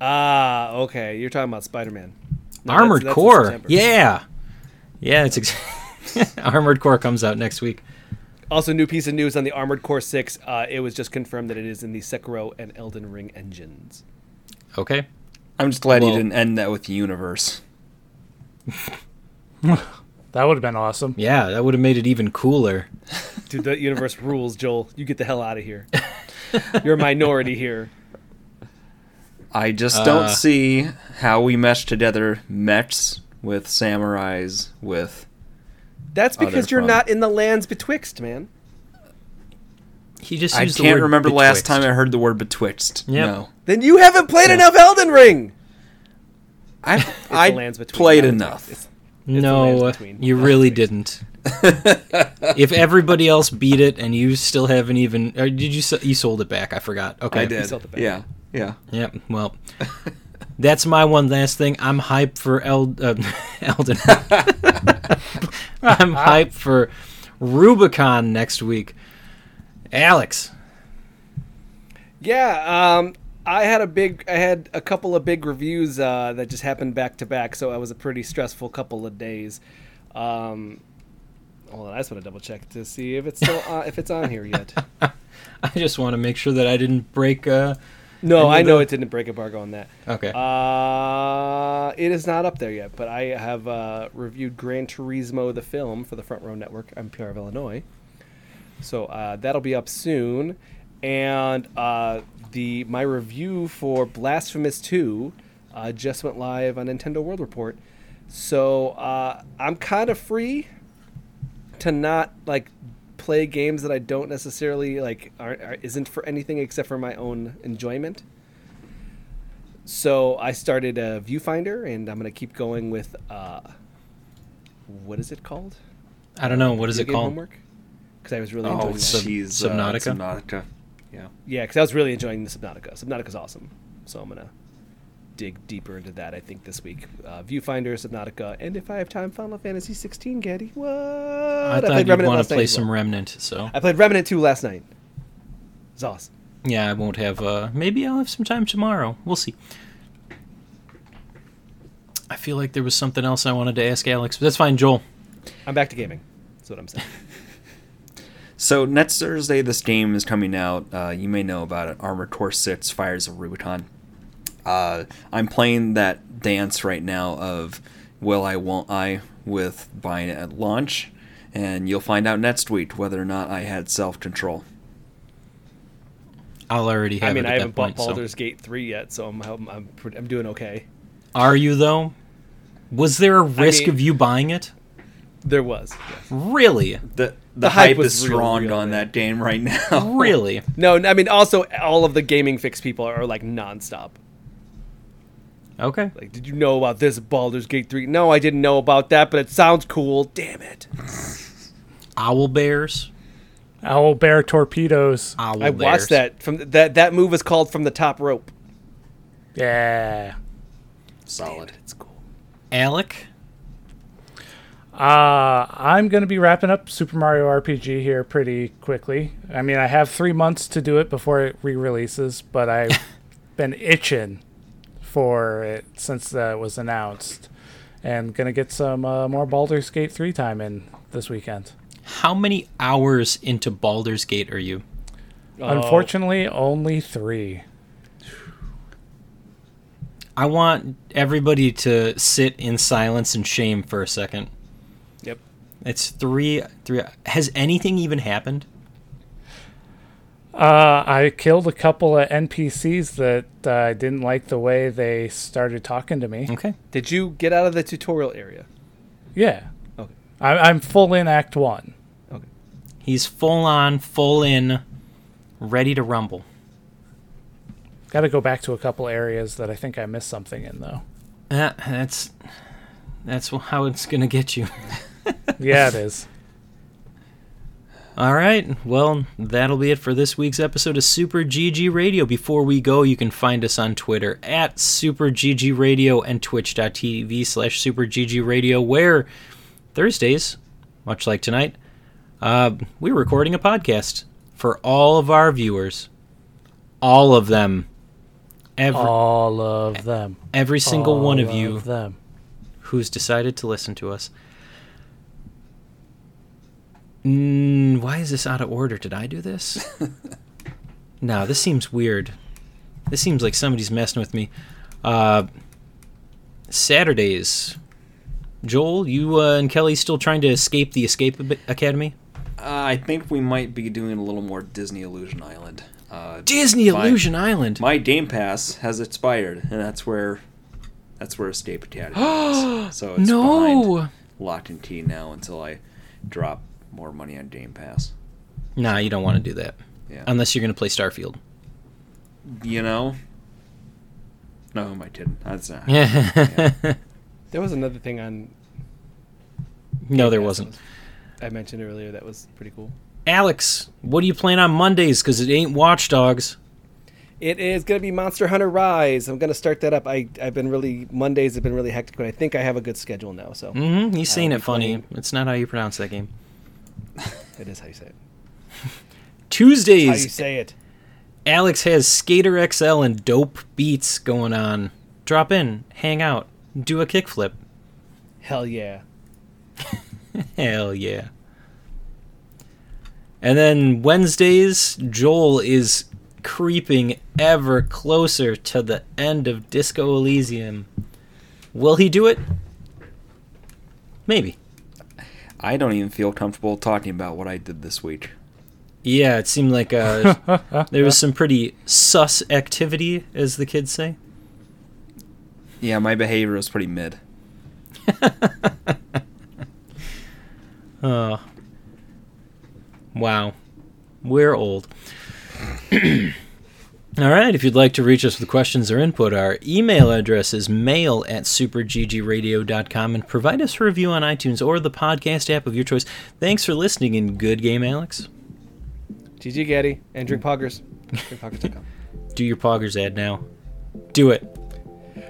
Ah, okay. You're talking about Spider Man. Armored Core. Yeah. Yeah, it's ex- Armored Core comes out next week. Also, new piece of news on the Armored Core 6. Uh, it was just confirmed that it is in the Sekiro and Elden Ring engines. Okay. I'm just glad Well- you didn't end that with the universe. That would have been awesome. Yeah, that would have made it even cooler. Dude, the universe rules, Joel. You get the hell out of here. You're a minority here. I just Uh, don't see how we mesh together mechs with samurais with. That's because you're fun. not in the lands betwixt, man. He just I used the can't word remember the last time I heard the word betwixt. Yep. No. Then you haven't played enough Elden Ring. I It's I lands played not enough. betwixt. It's- No, you really didn't. if everybody else beat it and you still haven't even, or did you you sold it back? I forgot. Okay, I did. sold it back. Yeah. Yeah. Yep. Well, that's my one last thing. I'm hyped for El- uh, Elden. I'm hyped for Rubicon next week. Alex, Yeah, um, I had a big, I had a couple of big reviews uh, that just happened back to back, so it was a pretty stressful couple of days. Um, hold on, I just want to double check to see if it's still on, if it's on here yet. I just want to make sure that I didn't break. Uh, No, I know the- it didn't break embargo on that. okay. Uh, it is not up there yet, but I have uh, reviewed Gran Turismo the film for the Front Row Network. I'm PR of Illinois, so uh, that'll be up soon. And uh, the my review for Blasphemous 2 uh, just went live on Nintendo World Report. So uh, I'm kind of free to not like play games that I don't necessarily like aren't are, isn't for anything except for my own enjoyment. So I started a viewfinder, and I'm gonna keep going with uh, what is it called? I don't know what is Video it called. Homework. Because I was really Oh, enjoying that. Sub- jeez. Subnautica? Uh, Subnautica. Yeah. Yeah, because I was really enjoying the Subnautica. Subnautica's awesome. So I'm gonna dig deeper into that. I think this week, uh, Viewfinder, Subnautica, and if I have time, Final Fantasy 16. Gaddy, what? I thought played you'd want to play as well. some Remnant, so I played Remnant 2 last night. It's awesome. yeah, I won't have. Uh, maybe I'll have some time tomorrow. We'll see. I feel like there was something else I wanted to ask Alex, but that's fine, Joel. I'm back to gaming. That's what I'm saying. So next Thursday, this game is coming out. Uh, you may know about it. Armored Core 6: Fires of Rubicon. Uh, I'm playing that dance right now of will I, won't I, with buying it at launch, and you'll find out next week whether or not I had self control. I'll already have I mean, it I haven't that point. bought so. Baldur's Gate 3 yet, so I'm I'm I'm, I'm doing okay. Are you though? Was there a risk mean- of you buying it? There was. yes. Really? The the, The hype hype, is real, strong real, on man. that game right now. Really? No, I mean, also all of the gaming fix people are like nonstop. Okay. Like, did you know about this Baldur's Gate 3? No, I didn't know about that, but it sounds cool. Damn it. Owl bears. Owl bear torpedoes. Owl I bears. watched that from th- that that move is called From the Top Rope. Yeah. Solid. It's cool. Alec. Uh, I'm going to be wrapping up Super Mario RPG here pretty quickly. I mean, I have three months to do it before it re releases, but I've been itching for it since uh, it was announced. And going to get some uh, more Baldur's Gate 3 time in this weekend. How many hours into Baldur's Gate are you? Oh, Unfortunately, only three. I want everybody to sit in silence and shame for a second. Yep. It's three. Three. Has anything even happened? Uh, I killed a couple of NPCs that uh, I didn't like the way they started talking to me. Okay. Did you get out of the tutorial area? Yeah. Okay. I, I'm full in Act 1. Okay. He's full on, full in, ready to rumble. Got to go back to a couple areas that I think I missed something in, though. Uh, that's that's how it's gonna get you. Yeah, it is. All right. Well, that'll be it for this week's episode of Super GG Radio. Before we go, you can find us on Twitter at Super GG Radio and twitch.tv slash Super GG Radio, where Thursdays, much like tonight, uh, we're recording a podcast for all of our viewers. All of them. Every, All of them. every single one of All you them. who's decided to listen to us. Mm, why is this out of order? Did I do this? no, this seems weird. This seems like somebody's messing with me. Uh, Saturdays. Joel, you uh, and Kelly still trying to escape the Escape Academy? Uh, I think we might be doing a little more Disney Illusion Island. Uh, Disney my- Illusion Island. My Game Pass has expired, and that's where that's where Escape Academy is. So it's no. behind locked and key now until I drop more money on Game Pass. Nah, you don't want to do that. Yeah. Unless you're going to play Starfield. you know? No, who am I kidding? That's not. There was another thing on. no, there Pass wasn't. was- I mentioned earlier that was pretty cool. Alex, what are you playing on Mondays? Because it ain't Watch Dogs. It is going to be Monster Hunter Rise. I'm going to start that up. I I've been really Mondays have been really hectic, but I think I have a good schedule now. So Mm-hmm. He's saying be it funny. playing. It's not how you pronounce that game. it is how you say it. Tuesdays. How you say it? Alex has Skater XL and dope beats going on. Drop in, hang out, do a kickflip. Hell yeah! Hell yeah. And then Wednesdays, Joel is creeping ever closer to the end of Disco Elysium. Will he do it? Maybe. I don't even feel comfortable talking about what I did this week. Yeah, it seemed like uh, there was some pretty sus activity, as the kids say. Yeah, my behavior was pretty mid. Oh. Wow. We're old. All right, if you'd like to reach us with questions or input, our email address is mail at superggradio.com and provide us a review on iTunes or the podcast app of your choice. Thanks for listening and good game, Alex. GG Gaddy and drink poggers. Drinkpoggers.com. Do your poggers ad now. Do it.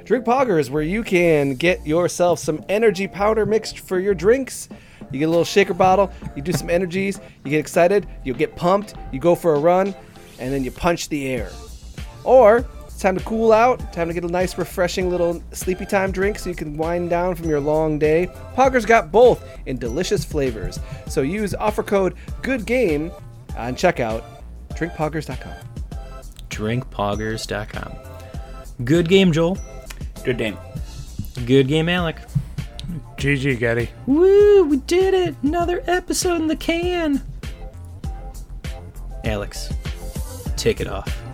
Drink Poggers, where you can get yourself some energy powder mixed for your drinks. You get a little shaker bottle, you do some energies, you get excited, you get pumped, you go for a run, and then you punch the air. Or it's time to cool out, time to get a nice, refreshing little sleepy time drink so you can wind down from your long day. Poggers got both in delicious flavors. So use offer code GOODGAME on checkout, drinkpoggers.com. Drinkpoggers.com. Good game, Joel. Good game. Good game, Alec. GG, Getty. Woo, we did it! Another episode in the can! Alex, take it off.